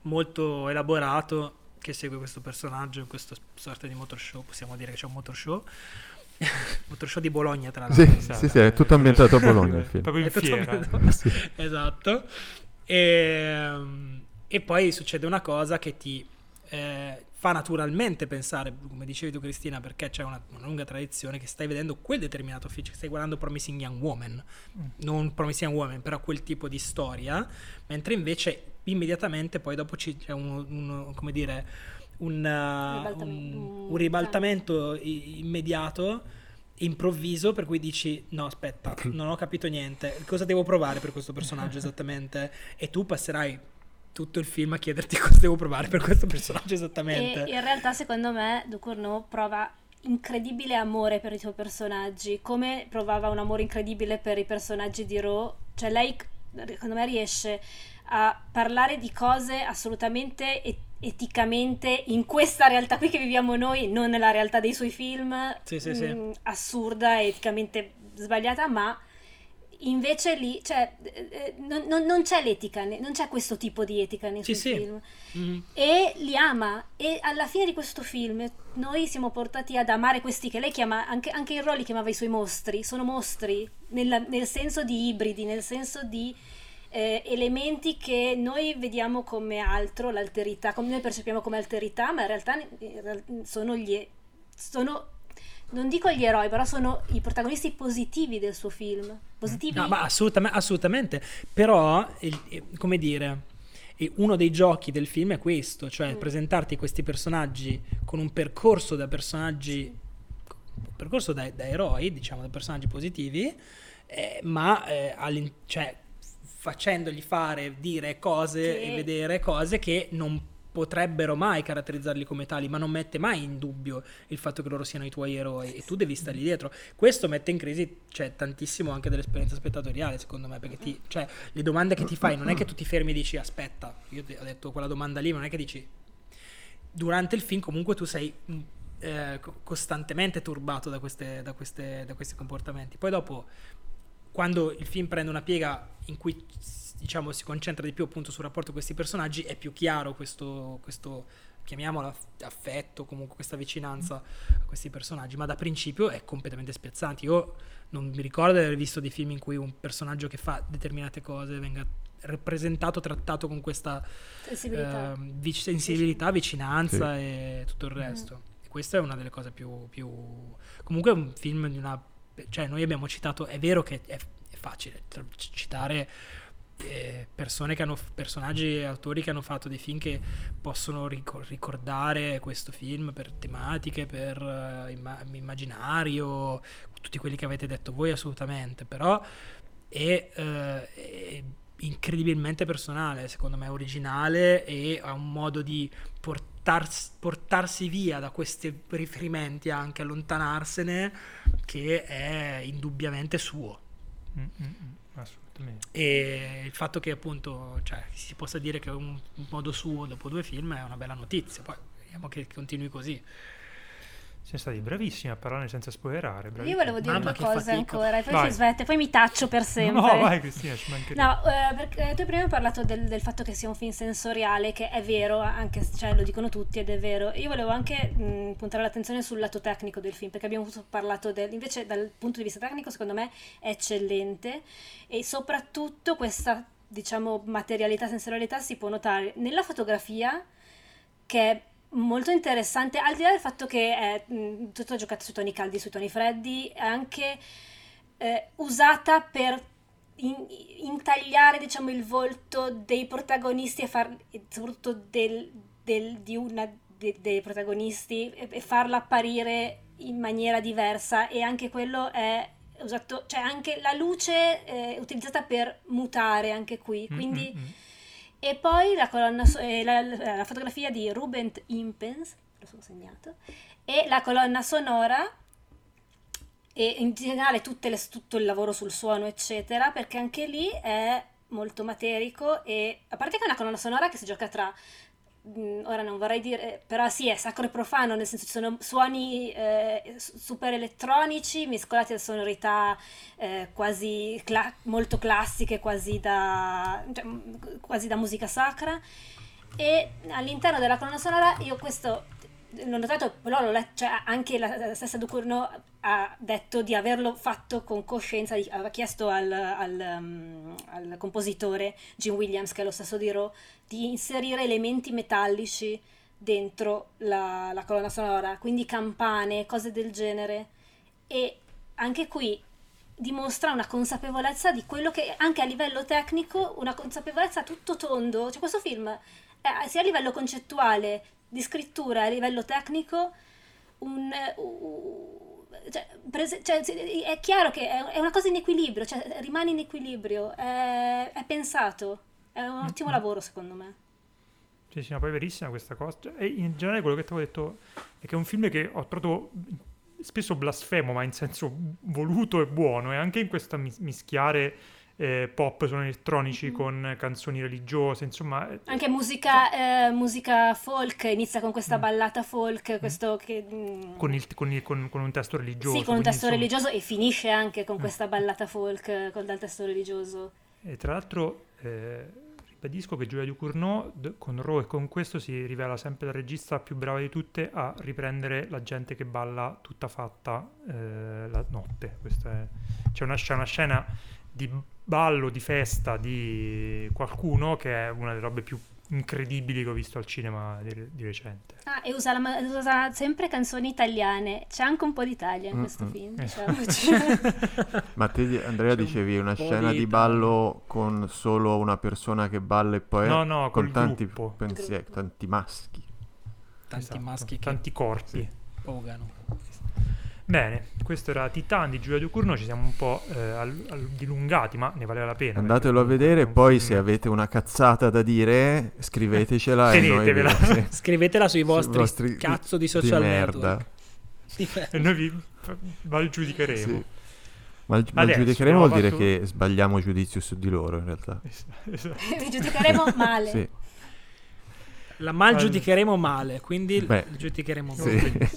molto elaborato che segue questo personaggio in questo sorta di motor show. Possiamo dire che c'è un motor show. motor show di Bologna, tra l'altro. Sì, Esatto. sì, sì, è tutto ambientato a Bologna il film. Proprio in fiera. ambientato- esatto. E, e poi succede una cosa che ti eh, fa naturalmente pensare, come dicevi tu Cristina, perché c'è una, una lunga tradizione che stai vedendo quel determinato film, cioè stai guardando Promising Young Woman, non Promising Young Woman, però quel tipo di storia, mentre invece immediatamente poi dopo c'è un, un- come dire, un, uh, un- un ribaltamento i- immediato improvviso per cui dici no aspetta non ho capito niente. Cosa devo provare per questo personaggio esattamente? E tu passerai tutto il film a chiederti cosa devo provare per questo personaggio esattamente E in realtà, secondo me, Ducournau prova incredibile amore per i suoi personaggi, come provava un amore incredibile per i personaggi di Ro. Cioè, lei, secondo me, riesce a parlare di cose assolutamente et- eticamente in questa realtà qui che viviamo noi, non nella realtà dei suoi film, Sì, sì, sì. mm, assurda e eticamente sbagliata, ma invece lì, cioè, eh, eh, non, non- non c'è l'etica, non c'è questo tipo di etica nei Sì, sì. film Mhm. e li ama e alla fine di questo film noi siamo portati ad amare questi che lei chiama anche, anche in Rolli chiamava i suoi mostri sono mostri nella- nel senso di ibridi nel senso di eh, elementi che noi vediamo come altro l'alterità come noi percepiamo come alterità ma in realtà sono gli sono non dico gli eroi però sono i protagonisti positivi del suo film positivi No, ma assolutamente, assolutamente. Però, eh, come dire, uno dei giochi del film è questo, cioè Mm. presentarti questi personaggi con un percorso da personaggi, un percorso da, da eroi, diciamo, da personaggi positivi, eh, ma eh, cioè, facendogli fare, dire cose Che- e vedere cose che non potrebbero mai caratterizzarli come tali, ma non mette mai in dubbio il fatto che loro siano i tuoi eroi e tu devi stargli dietro. Questo mette in crisi cioè, tantissimo anche dell'esperienza spettatoriale, secondo me, perché ti, cioè, le domande che ti fai non è che tu ti fermi e dici aspetta, io ho detto quella domanda lì, ma non è che dici durante il film comunque tu sei mh, eh, co- costantemente turbato da, queste- da queste- da questi comportamenti. Poi dopo, quando il film prende una piega in cui diciamo, si concentra di più appunto sul rapporto con questi personaggi, è più chiaro questo, questo chiamiamolo aff- affetto, comunque questa vicinanza a questi personaggi, ma da principio è completamente spiazzante. Io non mi ricordo di aver visto dei film in cui un personaggio che fa determinate cose venga rappresentato, trattato con questa sensibilità ehm, vic- sensibilità, vicinanza e tutto il resto. E questa è una delle cose più, più... Comunque è un film di una... Cioè noi abbiamo citato, è vero che è, è facile citare eh, persone che hanno, personaggi e autori che hanno fatto dei film che possono ricor- ricordare questo film per tematiche, per eh, imma- immaginario, tutti quelli che avete detto voi assolutamente, però è, eh, è incredibilmente personale, secondo me originale e ha un modo di portars- portarsi via da questi riferimenti, anche allontanarsene, che è indubbiamente suo. Mm, E il fatto che appunto cioè, si possa dire che è un, un modo suo dopo due film è una bella notizia. Poi vediamo che continui così. Siamo stati bravissimi a parlare senza spoilerare. Io bravissimi. volevo dire Mamma, due cose fatica. ancora, e poi Vai. si smette, poi mi taccio per sempre. No, vai Cristina, ci mancherebbe. No, eh, perché tu prima hai parlato del, del fatto che sia un film sensoriale, che è vero, anche se cioè, lo dicono tutti ed è vero. Io volevo anche mh, puntare l'attenzione sul lato tecnico del film, perché abbiamo parlato del... invece dal punto di vista tecnico secondo me è eccellente e soprattutto questa, diciamo, materialità, sensorialità si può notare nella fotografia, che è molto interessante, al di là del fatto che è mh, tutto giocato sui toni caldi, sui toni freddi, è anche eh, usata per in- intagliare diciamo il volto dei protagonisti e far e soprattutto del, del- di una de- dei protagonisti e, e farla apparire in maniera diversa e anche quello è usato cioè anche la luce è utilizzata per mutare anche qui Mm, quindi mm, mm. E poi la colonna eh, la, la- fotografia di Ruben Impens lo sono segnato e la colonna sonora e in generale le- tutto il lavoro sul suono, eccetera, perché anche lì è molto materico e a parte che è una colonna sonora che si gioca tra ora non vorrei dire, però sì, è sacro e profano, nel senso ci sono suoni eh, su- super elettronici mescolati a sonorità eh, quasi cla- molto classiche, quasi da, cioè, quasi da musica sacra. E all'interno della colonna sonora io questo l'ho notato, però l'ho letto, cioè anche la, la stessa Ducournau ha detto di averlo fatto con coscienza, di- aveva chiesto al, al, um, al compositore Jim Williams, che è lo stesso di Raw, di inserire elementi metallici dentro la, la colonna sonora, quindi campane, cose del genere. E anche qui dimostra una consapevolezza di quello che anche a livello tecnico, una consapevolezza tutto tondo, cioè questo film eh, sia a livello concettuale, di scrittura, a livello tecnico, un, eh, cioè, prese- cioè, è chiaro che è, una cosa in equilibrio, cioè, rimane in equilibrio, è, è pensato, è un ottimo lavoro secondo me. Sì, sì, ma poi è verissima questa cosa. Cioè, E in generale quello che ti avevo detto è che è un film che ho trovato spesso blasfemo, ma in senso voluto e buono, e anche in questo mis- mischiare eh, pop, suoni elettronici Mhm. con canzoni religiose, insomma... eh, Anche musica, eh, musica folk, inizia con questa Mm. ballata folk, questo che... mm, Con, il- con il- con- con un testo religioso. sì, con un testo insomma- religioso e finisce anche con Mm. questa ballata folk eh, con dal testo religioso. E tra l'altro eh, ribadisco che Giulia Ducournau con Raw e con questo si rivela sempre la regista più brava di tutte a riprendere la gente che balla tutta fatta eh, la notte. Questa è- C'è, una, c'è una scena di ballo, di festa di qualcuno che è una delle robe più incredibili che ho visto al cinema di, di recente. Ah, e usa, la usa sempre canzoni italiane. C'è anche un po' d'Italia in questo Mm-mm. film, diciamoci. Ma te, Andrea, C'è un dicevi una po' scena di di ballo con solo una persona che balla e poi No, no, con tanti pensieri, tanti maschi. Tanti Esatto, maschi che tanti corpi. Sì. pogano. Bene, questo era Titan di Giulia Ducournau, ci siamo un po' eh, al- al- dilungati, ma ne valeva la pena. Andatelo a vedere e poi un se film- avete una cazzata da dire scrivetecela e noi sì, Scrivetela sui sui vostri, cazzo di social merda. network. Sì. E noi vi malgiudicheremo. Sì. Ma il- ma Adesso giudicheremo vuol dire fatto- che sbagliamo giudizio su di loro in realtà. Esatto. Vi giudicheremo male. Sì. La mal Al- giudicheremo male, quindi Beh, la giudicheremo sì.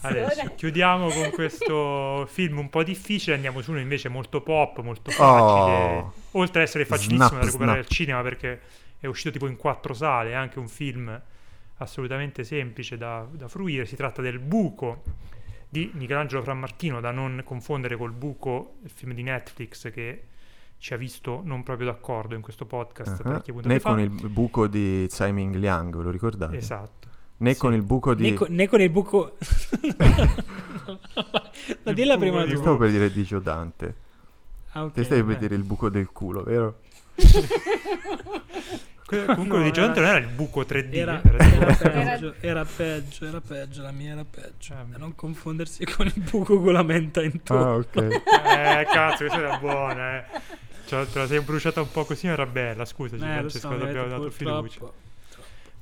Adesso chiudiamo con questo film un po' difficile, andiamo su uno invece molto pop, molto facile. Oh. Oltre ad essere facilissimo Snap, da recuperare snap. al cinema perché è uscito tipo in quattro sale, è anche un film assolutamente semplice da, da fruire. Si tratta del Buco di Michelangelo Frammartino, da non confondere col Buco, il film di Netflix che ci ha visto non proprio d'accordo in questo podcast puntate Né fa. con il buco di Tsai Ming Liang, ve lo ricordate? Esatto. Né Sì. con il buco di... Né, co- né con il buco... La Il dilla buco prima di- tu. Stavo per dire di Gio Dante. Ah, ok. Te stai per eh. dire il buco del culo, vero? Que- Comunque No, di era- non era il buco 3D, Era, era era peggio, era peggio, era peggio, la mia era peggio. Ah, non confondersi con il buco con la menta in tu. Ah, ok. Eh, cazzo, questa era buona, eh. Cioè, te la sei bruciata un po' così, ma era bella. Scusaci, Eh, Francesco, so, ti abbiamo vedete, dato fiducia.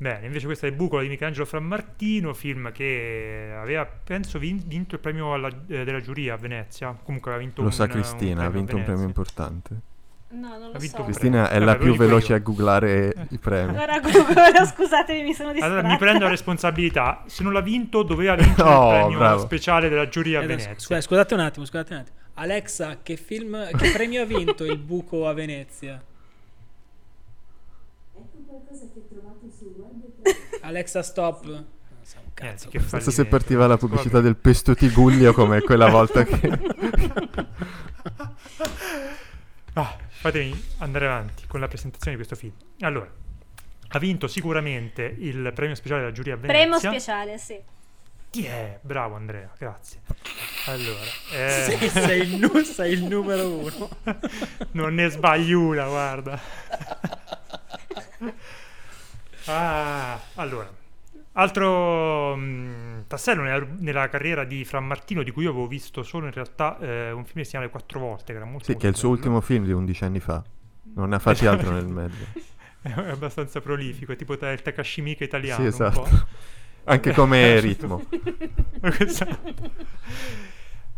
Bene, invece questo è il buco di Michelangelo Frammartino, film che aveva, penso, vin- vinto il premio alla- eh, della giuria a Venezia. Comunque aveva vinto Lo un sa Cristina, ha vinto un premio importante. No, non lo so. Cristina è Vabbè, la più veloce io. a googlare i premi. Allora, Google, scusatemi, mi sono distratta. Allora mi prendo la responsabilità. Se non l'ha vinto, doveva vincere Oh, il premio bravo. speciale della giuria a Eh, Venezia. scusa- scusate un attimo, scusate un attimo. Alexa, che film, che premio ha vinto il buco a Venezia? Alexa, stop. Non so un Niente, cazzo. che so se partiva la pubblicità Vabbè. del pesto tiguglio come quella volta che... Ah, fatemi andare avanti con la presentazione di questo film. Allora, ha vinto sicuramente il premio speciale della giuria a Venezia. Premio speciale, sì. È? Bravo Andrea, grazie. Allora, eh, Sei, sei il, nu- sei il numero uno. non ne sbagli una, guarda. Ah, allora, altro mh, tassello nella, nella carriera di Fra Martino, di cui io avevo visto solo in realtà eh, un film che si chiama Le Quattro Volte, che era molto Sì, che è il suo molto ultimo film di 11 anni fa. Non ne ha fatti altro nel mezzo. È abbastanza prolifico, è tipo il Takashi Miike italiano. Sì, esatto. Anche come ritmo. Esatto.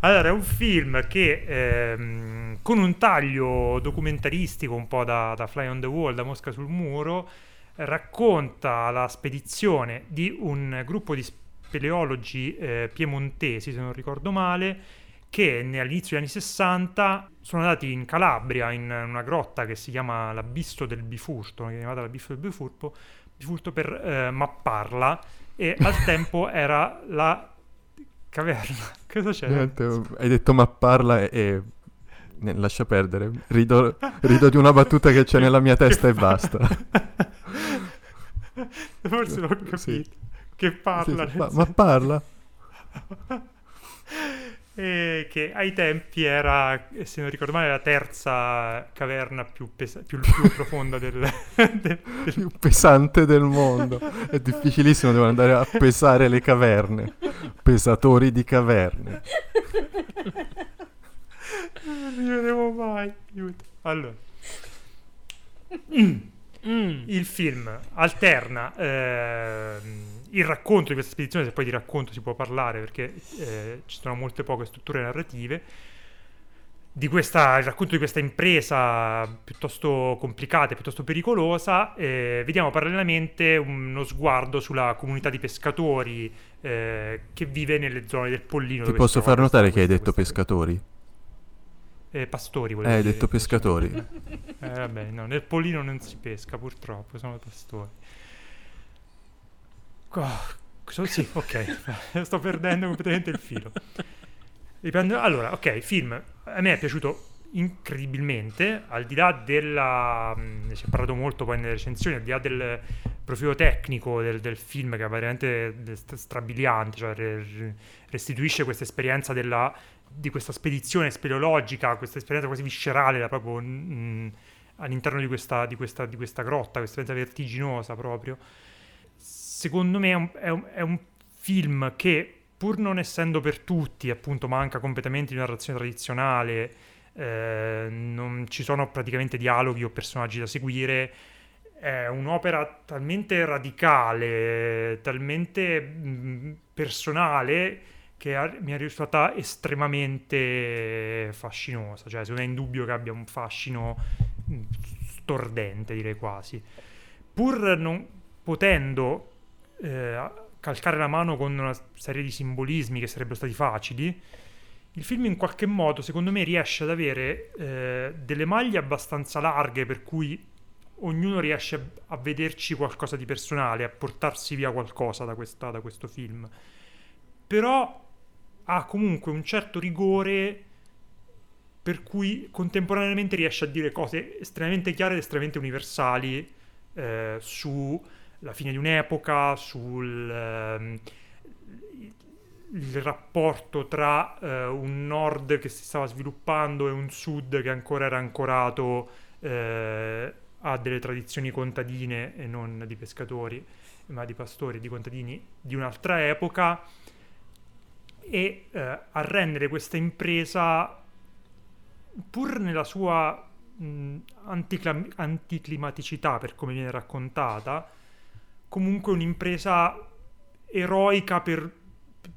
Allora, è un film che ehm, con un taglio documentaristico un po' da, da Fly on the Wall, da Mosca sul muro, racconta la spedizione di un gruppo di speleologi eh, piemontesi, se non ricordo male, che all'inizio degli anni 60 sono andati in Calabria, in una grotta che si chiama l'Abisso del Bifurto, chiamata l'Abisso del Bifurto, Bifurto per eh, mapparla, e al tempo era la caverna. Cosa c'è? Niente, hai detto mapparla e... e- lascia perdere. Rido, rido di una battuta che c'è nella mia testa e basta. Forse l'ho capito. Sì. Che parla. Sì, ma, ma parla? E che ai tempi era, se non ricordo male, la terza caverna più, pesa- più, più profonda del, del- del- più pesante del mondo. È difficilissimo, devono andare a pesare le caverne. Pesatori di caverne. Non ci vedevo mai. Aiuto. Allora. Mm. Il film alterna ehm, il racconto di questa spedizione, se poi di racconto si può parlare perché eh, ci sono molte poche strutture narrative, di questa, il racconto di questa impresa piuttosto complicata e piuttosto pericolosa, eh, vediamo parallelamente uno sguardo sulla comunità di pescatori eh, che vive nelle zone del Pollino. Ti posso far notare che hai detto pescatori? Eh, pastori, Eh, volevo hai dire. detto pescatori. Eh, vabbè, no, nel Pollino non si pesca, purtroppo, sono pastori. Oh, sì, ok, sto perdendo completamente il filo. Riprendo- Allora, ok, film, a me è piaciuto incredibilmente, al di là della... mh, ne si è parlato molto poi nelle recensioni, al di là del profilo tecnico del, del film che è veramente st- strabiliante, cioè re- restituisce questa esperienza della, di questa spedizione speleologica, questa esperienza quasi viscerale proprio mm, all'interno di questa, di, questa, di questa grotta, questa esperienza vertiginosa proprio. Secondo me è un, è un- è un film che, pur non essendo per tutti, appunto, manca completamente di narrazione tradizionale, eh, non ci sono praticamente dialoghi o personaggi da seguire. È un'opera talmente radicale, talmente mm, personale che ha- mi è risultata estremamente fascinosa. Cioè, secondo me è indubbio che abbia un fascino mm, stordente, direi quasi. Pur non potendo eh, calcare la mano con una serie di simbolismi che sarebbero stati facili, il film in qualche modo, secondo me, riesce ad avere eh, delle maglie abbastanza larghe per cui ognuno riesce a, vederci qualcosa di personale, a portarsi via qualcosa da, questa- da questo film. Però ha comunque un certo rigore per cui contemporaneamente riesce a dire cose estremamente chiare ed estremamente universali eh, sulla fine di un'epoca, sul ehm, il rapporto tra eh, un nord che si stava sviluppando e un sud che ancora era ancorato eh, a delle tradizioni contadine e non di pescatori, ma di pastori e di contadini di un'altra epoca. E eh, a rendere questa impresa pur nella sua mh, anticlam- anticlimaticità per come viene raccontata comunque un'impresa eroica per,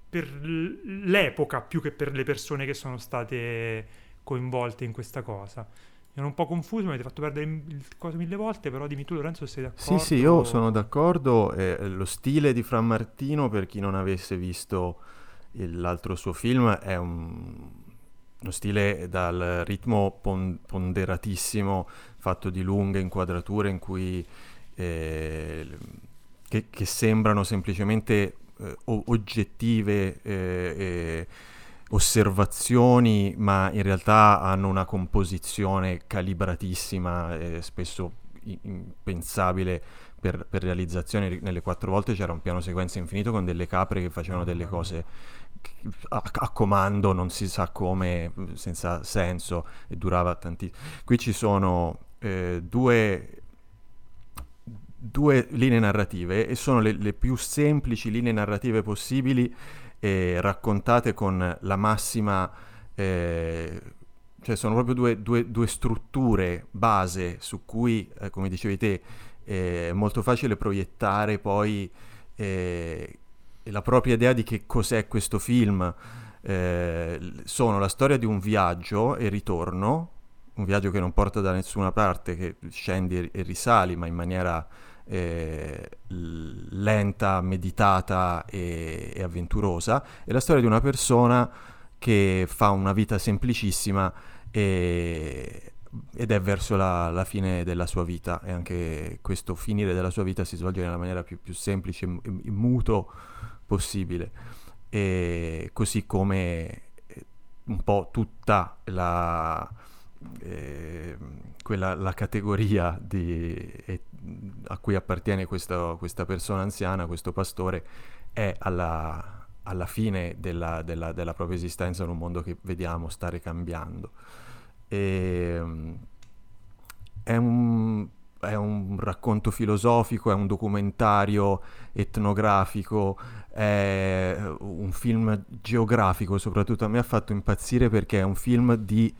per l'epoca più che per le persone che sono state coinvolte in questa cosa ero un po' confuso, mi avete fatto perdere il coso mille volte, però dimmi tu Lorenzo se sei Sì, d'accordo. sì, io sono d'accordo. eh, lo stile di Fra Martino, per chi non avesse visto l'altro suo film, è un- uno stile dal ritmo pon- ponderatissimo, fatto di lunghe inquadrature in cui eh, che, che sembrano semplicemente eh, oggettive eh, osservazioni, ma in realtà hanno una composizione calibratissima, eh, spesso impensabile per, per realizzazione. Nelle quattro volte c'era un piano sequenza infinito con delle capre che facevano delle cose a, a comando, non si sa come, senza senso, e durava tantissimo. Qui ci sono eh, due due linee narrative e sono le, le più semplici linee narrative possibili eh, raccontate con la massima eh, cioè sono proprio due, due- due strutture base su cui eh, come dicevi te è molto facile proiettare poi eh, la propria idea di che cos'è questo film. Eh, sono la storia di un viaggio e ritorno un viaggio che non porta da nessuna parte, che scendi e risali, ma in maniera eh, lenta, meditata e, e avventurosa. È la storia di una persona che fa una vita semplicissima e- ed è verso la, la fine della sua vita e anche questo finire della sua vita si svolge nella maniera più, più semplice e muto possibile. E così come eh, un po' tutta la, eh, quella, la categoria di- e- a cui appartiene questo- questa persona anziana, questo pastore, è alla, alla fine della, della- della propria esistenza in un mondo che vediamo stare cambiando. E, mm, è un, è un racconto filosofico, è un documentario etnografico, è un film geografico, soprattutto a me ha fatto impazzire perché è un film di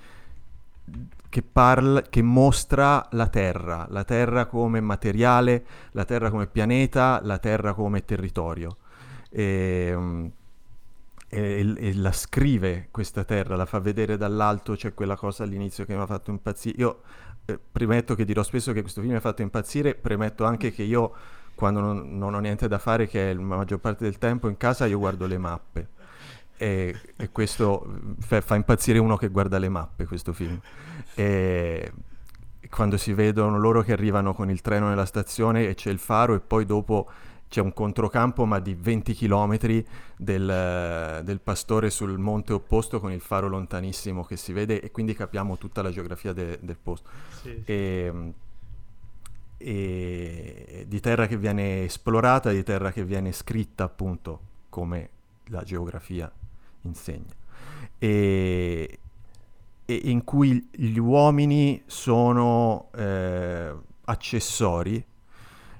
che parla, che mostra la Terra, la Terra come materiale, la Terra come pianeta, la Terra come territorio. E, mm, e- e la scrive questa Terra, la fa vedere dall'alto, c'è quella cosa all'inizio che mi ha fatto impazzire. Io eh, premetto che dirò spesso che questo film mi ha fatto impazzire, premetto anche che io quando non, non ho niente da fare, che è la maggior parte del tempo in casa, io guardo le mappe. E, e questo fa, fa impazzire uno che guarda le mappe, questo film. E quando si vedono loro che arrivano con il treno nella stazione e c'è il faro e poi dopo c'è un controcampo ma di 20 km del, del pastore sul monte opposto con il faro lontanissimo che si vede e quindi capiamo tutta la geografia de- del posto. Sì, sì. E, e di terra che viene esplorata, di terra che viene scritta appunto come la geografia insegna. E, e in cui gli uomini sono eh, accessori,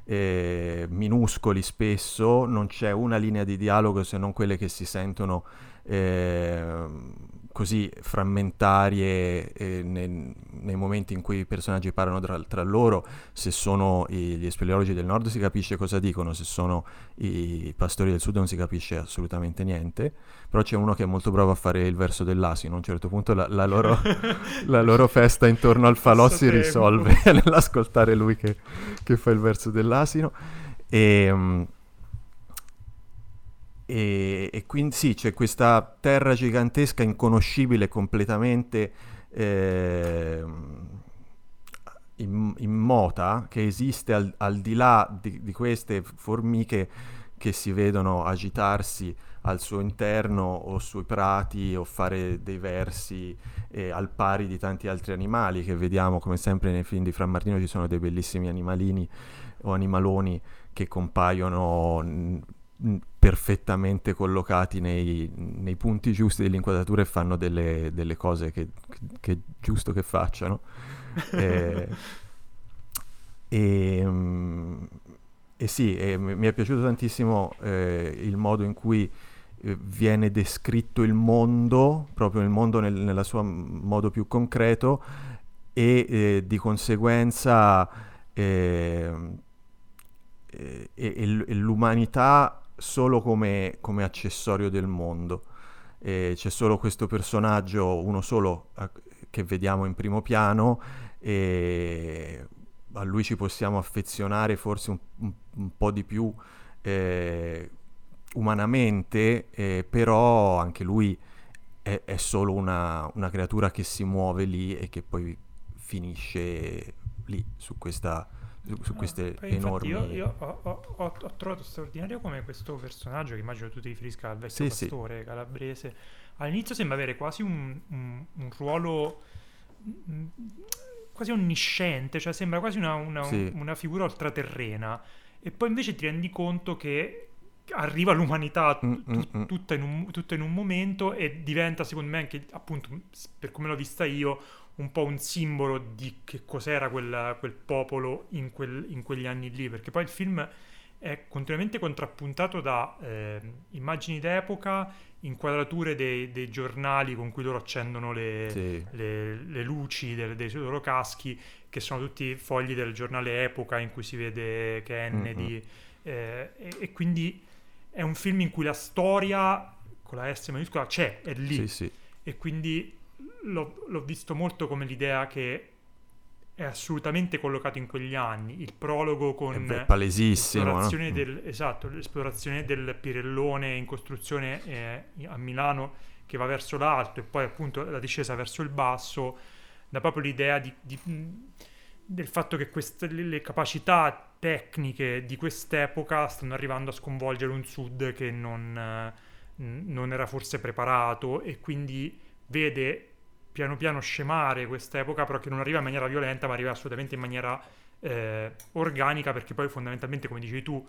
eh, minuscoli spesso, non c'è una linea di dialogo se non quelle che si sentono eh, così frammentarie eh, nei, nei momenti in cui i personaggi parlano tra, tra loro, se sono i- gli speleologi del nord si capisce cosa dicono, se sono i pastori del sud non si capisce assolutamente niente, però c'è uno che è molto bravo a fare il verso dell'asino, a un certo punto la, la loro, la loro festa intorno al falò si risolve nell'ascoltare lui che, che fa il verso dell'asino. E, mm, e, e quindi sì, c'è questa terra gigantesca, inconoscibile completamente im- immota, che esiste al, al di là di, di queste formiche che si vedono agitarsi al suo interno o sui prati o fare dei versi eh, al pari di tanti altri animali che vediamo come sempre nei film di Fra Martino ci sono dei bellissimi animalini o animaloni che compaiono mm, mm, perfettamente collocati nei, nei punti giusti dell'inquadratura e fanno delle, delle cose che, che è giusto che facciano. Eh, e, mm, e sì, e mi è piaciuto tantissimo eh, il modo in cui eh, viene descritto il mondo, proprio il mondo nel, nella sua m- modo più concreto e eh, di conseguenza ehm, eh, e, e e l'umanità solo come, come accessorio del mondo. E c'è solo questo personaggio, uno solo, che vediamo in primo piano, e a lui ci possiamo affezionare forse un, un, un po' di più eh, umanamente, eh, però anche lui è, è solo una, una, creatura che si muove lì e che poi finisce lì su, questa, su, queste ah, enormi... Io, io ho, ho, ho, ho, trovato straordinario come questo personaggio, che immagino tu ti riferisca al vecchio sì, pastore sì. calabrese, all'inizio sembra avere quasi un, un, un ruolo mm, quasi onnisciente, cioè sembra quasi una, una, sì. una figura ultraterrena e poi invece ti rendi conto che arriva l'umanità mm, mm, mm. tutta, in un, tutta, in un, momento e diventa secondo me anche appunto per come l'ho vista io un po' un simbolo di che cos'era quel, quel popolo in, quel, in, quegli anni lì perché poi il film è continuamente contrappuntato da eh, immagini d'epoca inquadrature dei, dei, giornali con cui loro accendono le, sì. le, le luci dei, dei loro caschi che sono tutti fogli del giornale Epoca in cui si vede Kennedy mm-hmm. eh, e, e quindi è un film in cui la storia con la S maiuscola c'è, è lì. Sì, sì. E quindi l'ho, l'ho, visto molto come l'idea che è assolutamente collocato in quegli anni. Il prologo con è palesissimo, l'esplorazione, no? del, esatto, l'esplorazione del Pirellone in costruzione eh, a Milano che va verso l'alto e poi appunto la discesa verso il basso, da proprio l'idea di, di, del fatto che queste, le capacità tecniche di quest'epoca stanno arrivando a sconvolgere un sud che non, eh, non era forse preparato e quindi vede piano piano scemare quest'epoca, però che non arriva in maniera violenta, ma arriva assolutamente in maniera eh, organica, perché poi fondamentalmente, come dicevi tu,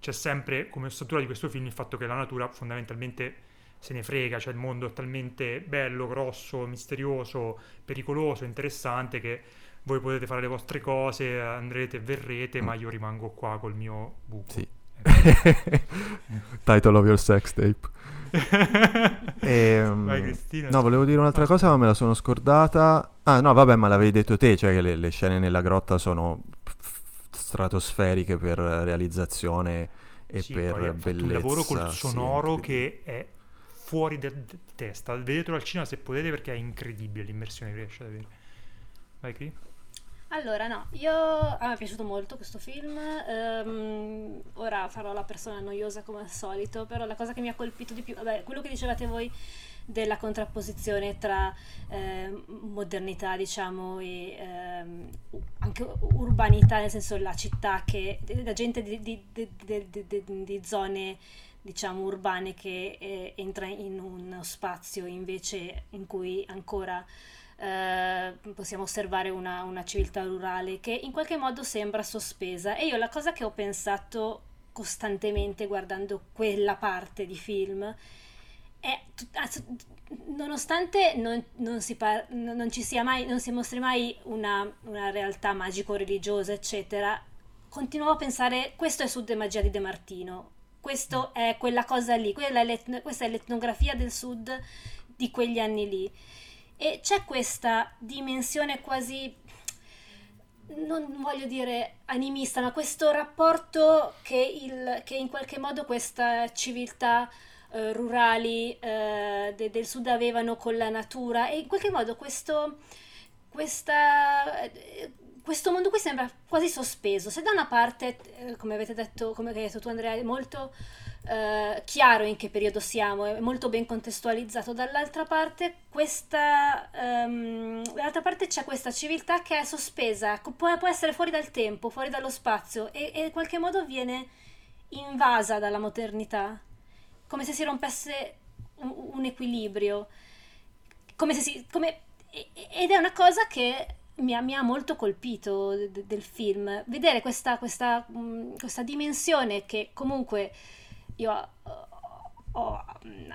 c'è sempre come ossatura di questo film il fatto che la natura fondamentalmente se ne frega, cioè il mondo è talmente bello, grosso, misterioso, pericoloso, interessante che voi potete fare le vostre cose, andrete e verrete, mm. ma io rimango qua col mio buco. Sì. Title of your sex tape. e, um, Vai, Cristina, no, volevo dire un'altra cosa, ma me la sono scordata. Ah, no, vabbè, ma l'avevi detto te, cioè che le, le scene nella grotta sono stratosferiche per realizzazione e sì, per bellezza. un lavoro col sonoro sì, che è fuori di testa. Vedetelo al cinema se potete perché è incredibile l'immersione che riesce ad avere. Vai, Cri? Allora, no, io a me è piaciuto molto questo film. Um, ora farò la persona noiosa come al solito, però la cosa che mi ha colpito di più, vabbè, quello che dicevate voi della contrapposizione tra eh, modernità, diciamo, e eh, anche urbanità, nel senso la città che la gente di, di, di, di zone diciamo urbane che eh, entra in uno spazio invece in cui ancora eh, possiamo osservare una, una, civiltà rurale che in qualche modo sembra sospesa. E io la cosa che ho pensato costantemente guardando quella parte di film è nonostante non, non, si par- non, ci sia mai, non si mostri mai una, una realtà magico-religiosa, eccetera, continuavo a pensare questo è Sud e magia di De Martino, questo è quella cosa lì, è questa è l'etnografia del Sud di quegli anni lì. E c'è questa dimensione quasi, non voglio dire animista, ma questo rapporto che, il, che in qualche modo questa civiltà eh, rurali eh, de, del sud avevano con la natura e in qualche modo questo, questa, eh, questo mondo qui sembra quasi sospeso. Se da una parte, eh, come avete detto, come hai detto tu Andrea, è molto eh, chiaro in che periodo siamo, è molto ben contestualizzato. Dall'altra parte, questa, um, dall'altra parte c'è questa civiltà che è sospesa, può, può, essere fuori dal tempo, fuori dallo spazio e, e in qualche modo viene invasa dalla modernità, come se si rompesse un, un equilibrio, come se si... Come, ed è una cosa che mi ha, mi ha, molto colpito de, del film vedere questa, questa, mh, questa, dimensione che comunque io uh, ho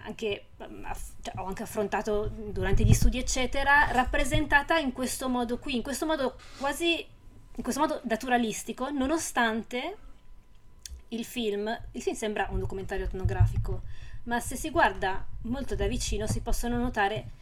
anche, cioè, ho anche, affrontato durante gli studi, eccetera, rappresentata in questo modo qui, in questo modo quasi, in questo modo naturalistico, nonostante il film, il film sembra un documentario etnografico, ma se si guarda molto da vicino si possono notare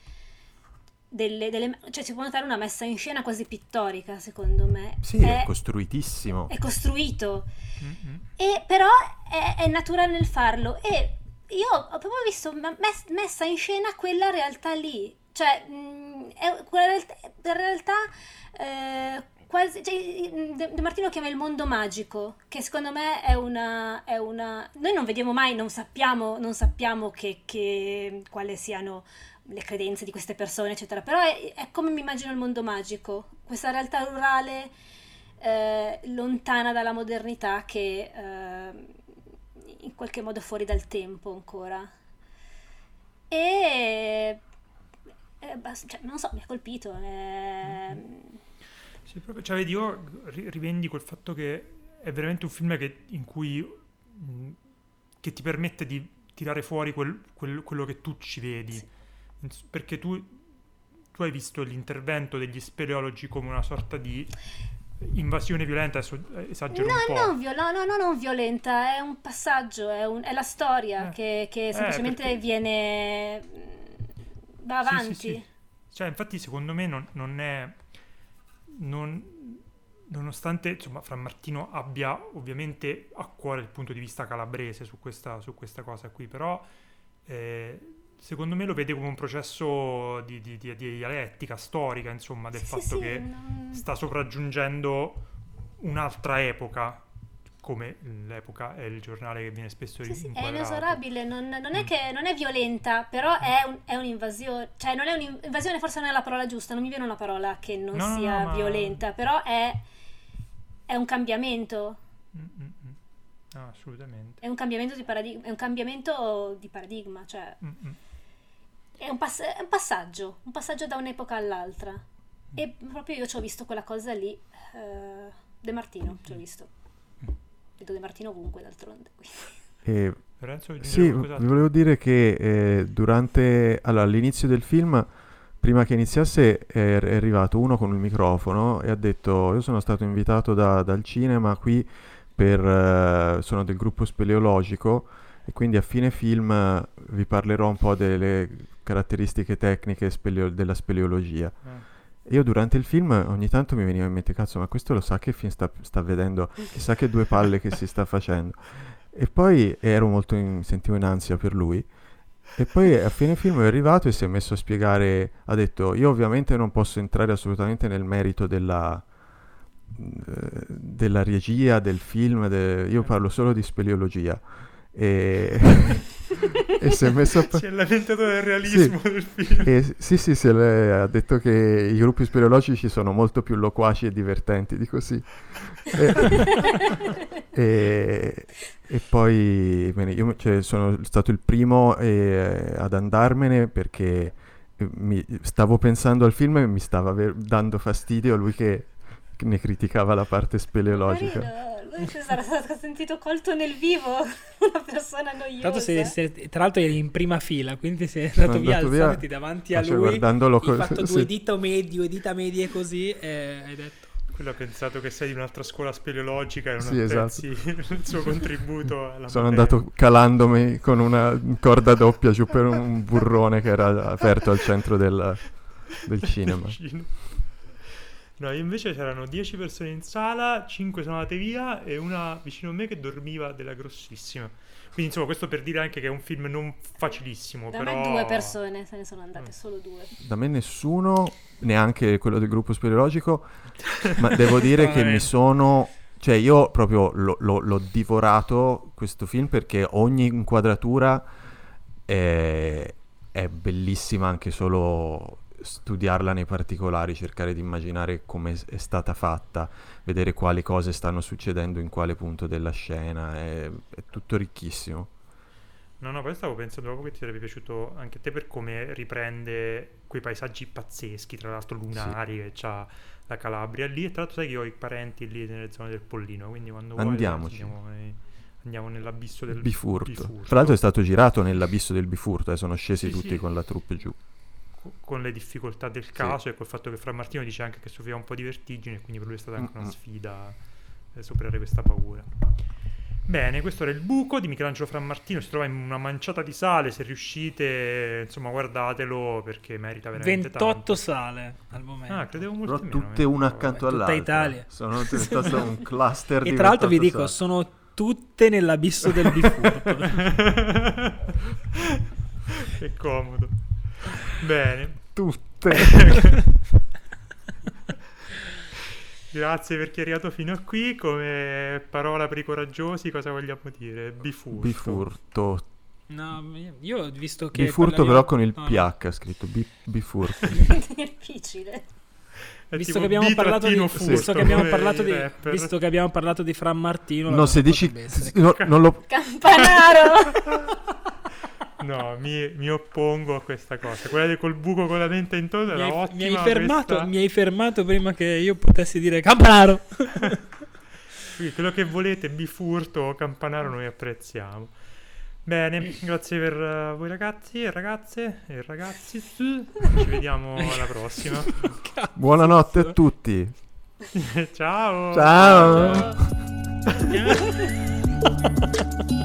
delle, delle, cioè si può notare una messa in scena quasi pittorica, secondo me. Sì, è, è costruitissimo. È costruito. Mm-hmm. E però è, è, naturale nel farlo. E io ho proprio visto mess, messa in scena quella realtà lì. Cioè, mh, è, quella realtà, in realtà eh, quasi, cioè, De, De Martino chiama il mondo magico, che secondo me è una, è una... Noi non vediamo mai, non sappiamo, non sappiamo che, che, quali siano le credenze di queste persone, eccetera, però è, è come mi immagino il mondo magico, questa realtà rurale eh, lontana dalla modernità che eh, in qualche modo fuori dal tempo ancora. E eh, cioè, non so, mi ha colpito. Eh... Sì, proprio, cioè, vedi, io rivendico il fatto che è veramente un film che, in cui mh, che ti permette di tirare fuori quel, quel, quello che tu ci vedi. Sì. Perché tu, tu hai visto l'intervento degli speleologi come una sorta di invasione violenta, esagero no, un po'. No, viol- no, no, non violenta, è un passaggio, è, un, è la storia eh. che, che, eh, semplicemente eh, perché... viene... va avanti. Sì, sì. Cioè, infatti, secondo me non, non è... Non, nonostante insomma Fra Martino abbia ovviamente a cuore il punto di vista calabrese su questa, su questa cosa qui, però eh, secondo me lo vede come un processo di, di, di, di dialettica storica, insomma, del sì, fatto sì, che non... sta sopraggiungendo un'altra epoca come l'epoca è il giornale che viene spesso sì, sì, è inesorabile, non, non, è mm. che non è violenta, però è, un, è, un'invasione, cioè non è un'invasione, forse non è la parola giusta, non mi viene una parola che non no, sia no, violenta, ma... però è, è un cambiamento. Mm-mm. No, assolutamente. È un cambiamento di paradigma, è un cambiamento di paradigma, cioè... Mm-mm è un, pass- è un, passaggio, un passaggio da un'epoca all'altra. E proprio io ci ho visto quella cosa lì, uh, De Martino, ci ho visto. Vedo De Martino ovunque d'altronde. E, sì, vi volevo dire che eh, durante, allora, all'inizio del film, prima che iniziasse, è, è, arrivato uno con il microfono e ha detto, io sono stato invitato da, dal cinema qui per, uh, sono del gruppo speleologico e quindi a fine film vi parlerò un po' delle caratteristiche tecniche speleo- della speleologia. Eh. Io durante il film ogni tanto mi veniva in mente, cazzo, ma questo lo sa che film sta, sta vedendo, chissà che due palle che si sta facendo. E poi ero molto in, sentivo in ansia per lui. E poi a fine film è arrivato e si è messo a spiegare, ha detto, io ovviamente non posso entrare assolutamente nel merito della, eh, della regia, del film, de... io parlo solo di speleologia. E, e si è messo a... Si è lamentato del realismo sì. del film. E, sì, sì, sì, ha detto che i gruppi speleologici sono molto più loquaci e divertenti di così. e, e, e, poi bene, io cioè, sono stato il primo eh, ad andarmene perché mi, stavo pensando al film e mi stava ver- dando fastidio lui che ne criticava la parte speleologica. Si sarà stato sentito colto nel vivo, una persona noiosa. Tanto sei, sei, tra l'altro eri in prima fila, quindi sei andato via alzandoti davanti a lui, guardandolo hai fatto sì. due dita medie, due dita medie così e hai detto... Quello ha pensato che sei di un'altra scuola speleologica e non sì, esatto. il suo contributo alla Sono materia. andato calandomi con una corda doppia giù per un burrone che era aperto al centro del, del cinema. No, invece c'erano 10 persone in sala, 5 sono andate via e una vicino a me che dormiva della grossissima. Quindi insomma questo per dire anche che è un film non facilissimo. Da però... me due persone se ne sono andate, mm. solo due. Da me nessuno, neanche quello del gruppo speleologico, ma devo dire che mi sono... Cioè io proprio lo, lo, l'ho divorato questo film perché ogni inquadratura è, è bellissima anche solo studiarla nei particolari, cercare di immaginare come è stata fatta, vedere quali cose stanno succedendo in quale punto della scena, è, è tutto ricchissimo. No, no, poi stavo pensando proprio che ti sarebbe piaciuto anche a te per come riprende quei paesaggi pazzeschi, tra l'altro lunari, sì. che c'ha la Calabria lì, e tra l'altro sai che ho i parenti lì nelle zone del Pollino, quindi quando Andiamoci. vuoi andiamo, andiamo nell'abisso del bifurto. bifurto. Tra l'altro è stato girato nell'abisso del bifurto, eh, sono scesi sì, tutti sì. con la troupe giù con le difficoltà del caso sì. e col fatto che Fra Martino dice anche che soffriva un po' di vertigine, quindi per lui è stata anche una sfida eh, superare questa paura. Bene, questo era il buco di Michelangelo Frammartino, si trova in una manciata di sale, se riuscite, insomma, guardatelo perché merita veramente 28 tanto. sale al momento. Ah, credevo molto Però meno, tutte una accanto all'altra. Tutta Italia. Sono diventato un cluster e di E tra l'altro vi dico, sale. sono tutte nell'abisso del bifurto. che comodo. Bene. tutte. Grazie per chi è arrivato fino a qui. Come parola per i coraggiosi, cosa vogliamo dire? Bifurto. Bifurto. No, io ho visto che... Bifurto però con il no, no. PH scritto. Bi- bifurto. Difficile. Visto che, abbiamo parlato di, trattino visto, furto, che abbiamo parlato di, rapper. visto che abbiamo parlato di Fran Martino, No, se dici... no, non lo... Campanaro! No, mi, mi oppongo a questa cosa. Quella col buco con la dente intorno mi, era hai, ottima. mi hai fermato, questa- mi hai fermato prima che io potessi dire Campanaro. Quindi quello che volete, bifurto o campanaro, noi apprezziamo. Bene, grazie per eh, voi ragazzi e ragazze e ragazzi. Ci vediamo alla prossima. Buonanotte a tutti. Ciao. Ciao. Ciao.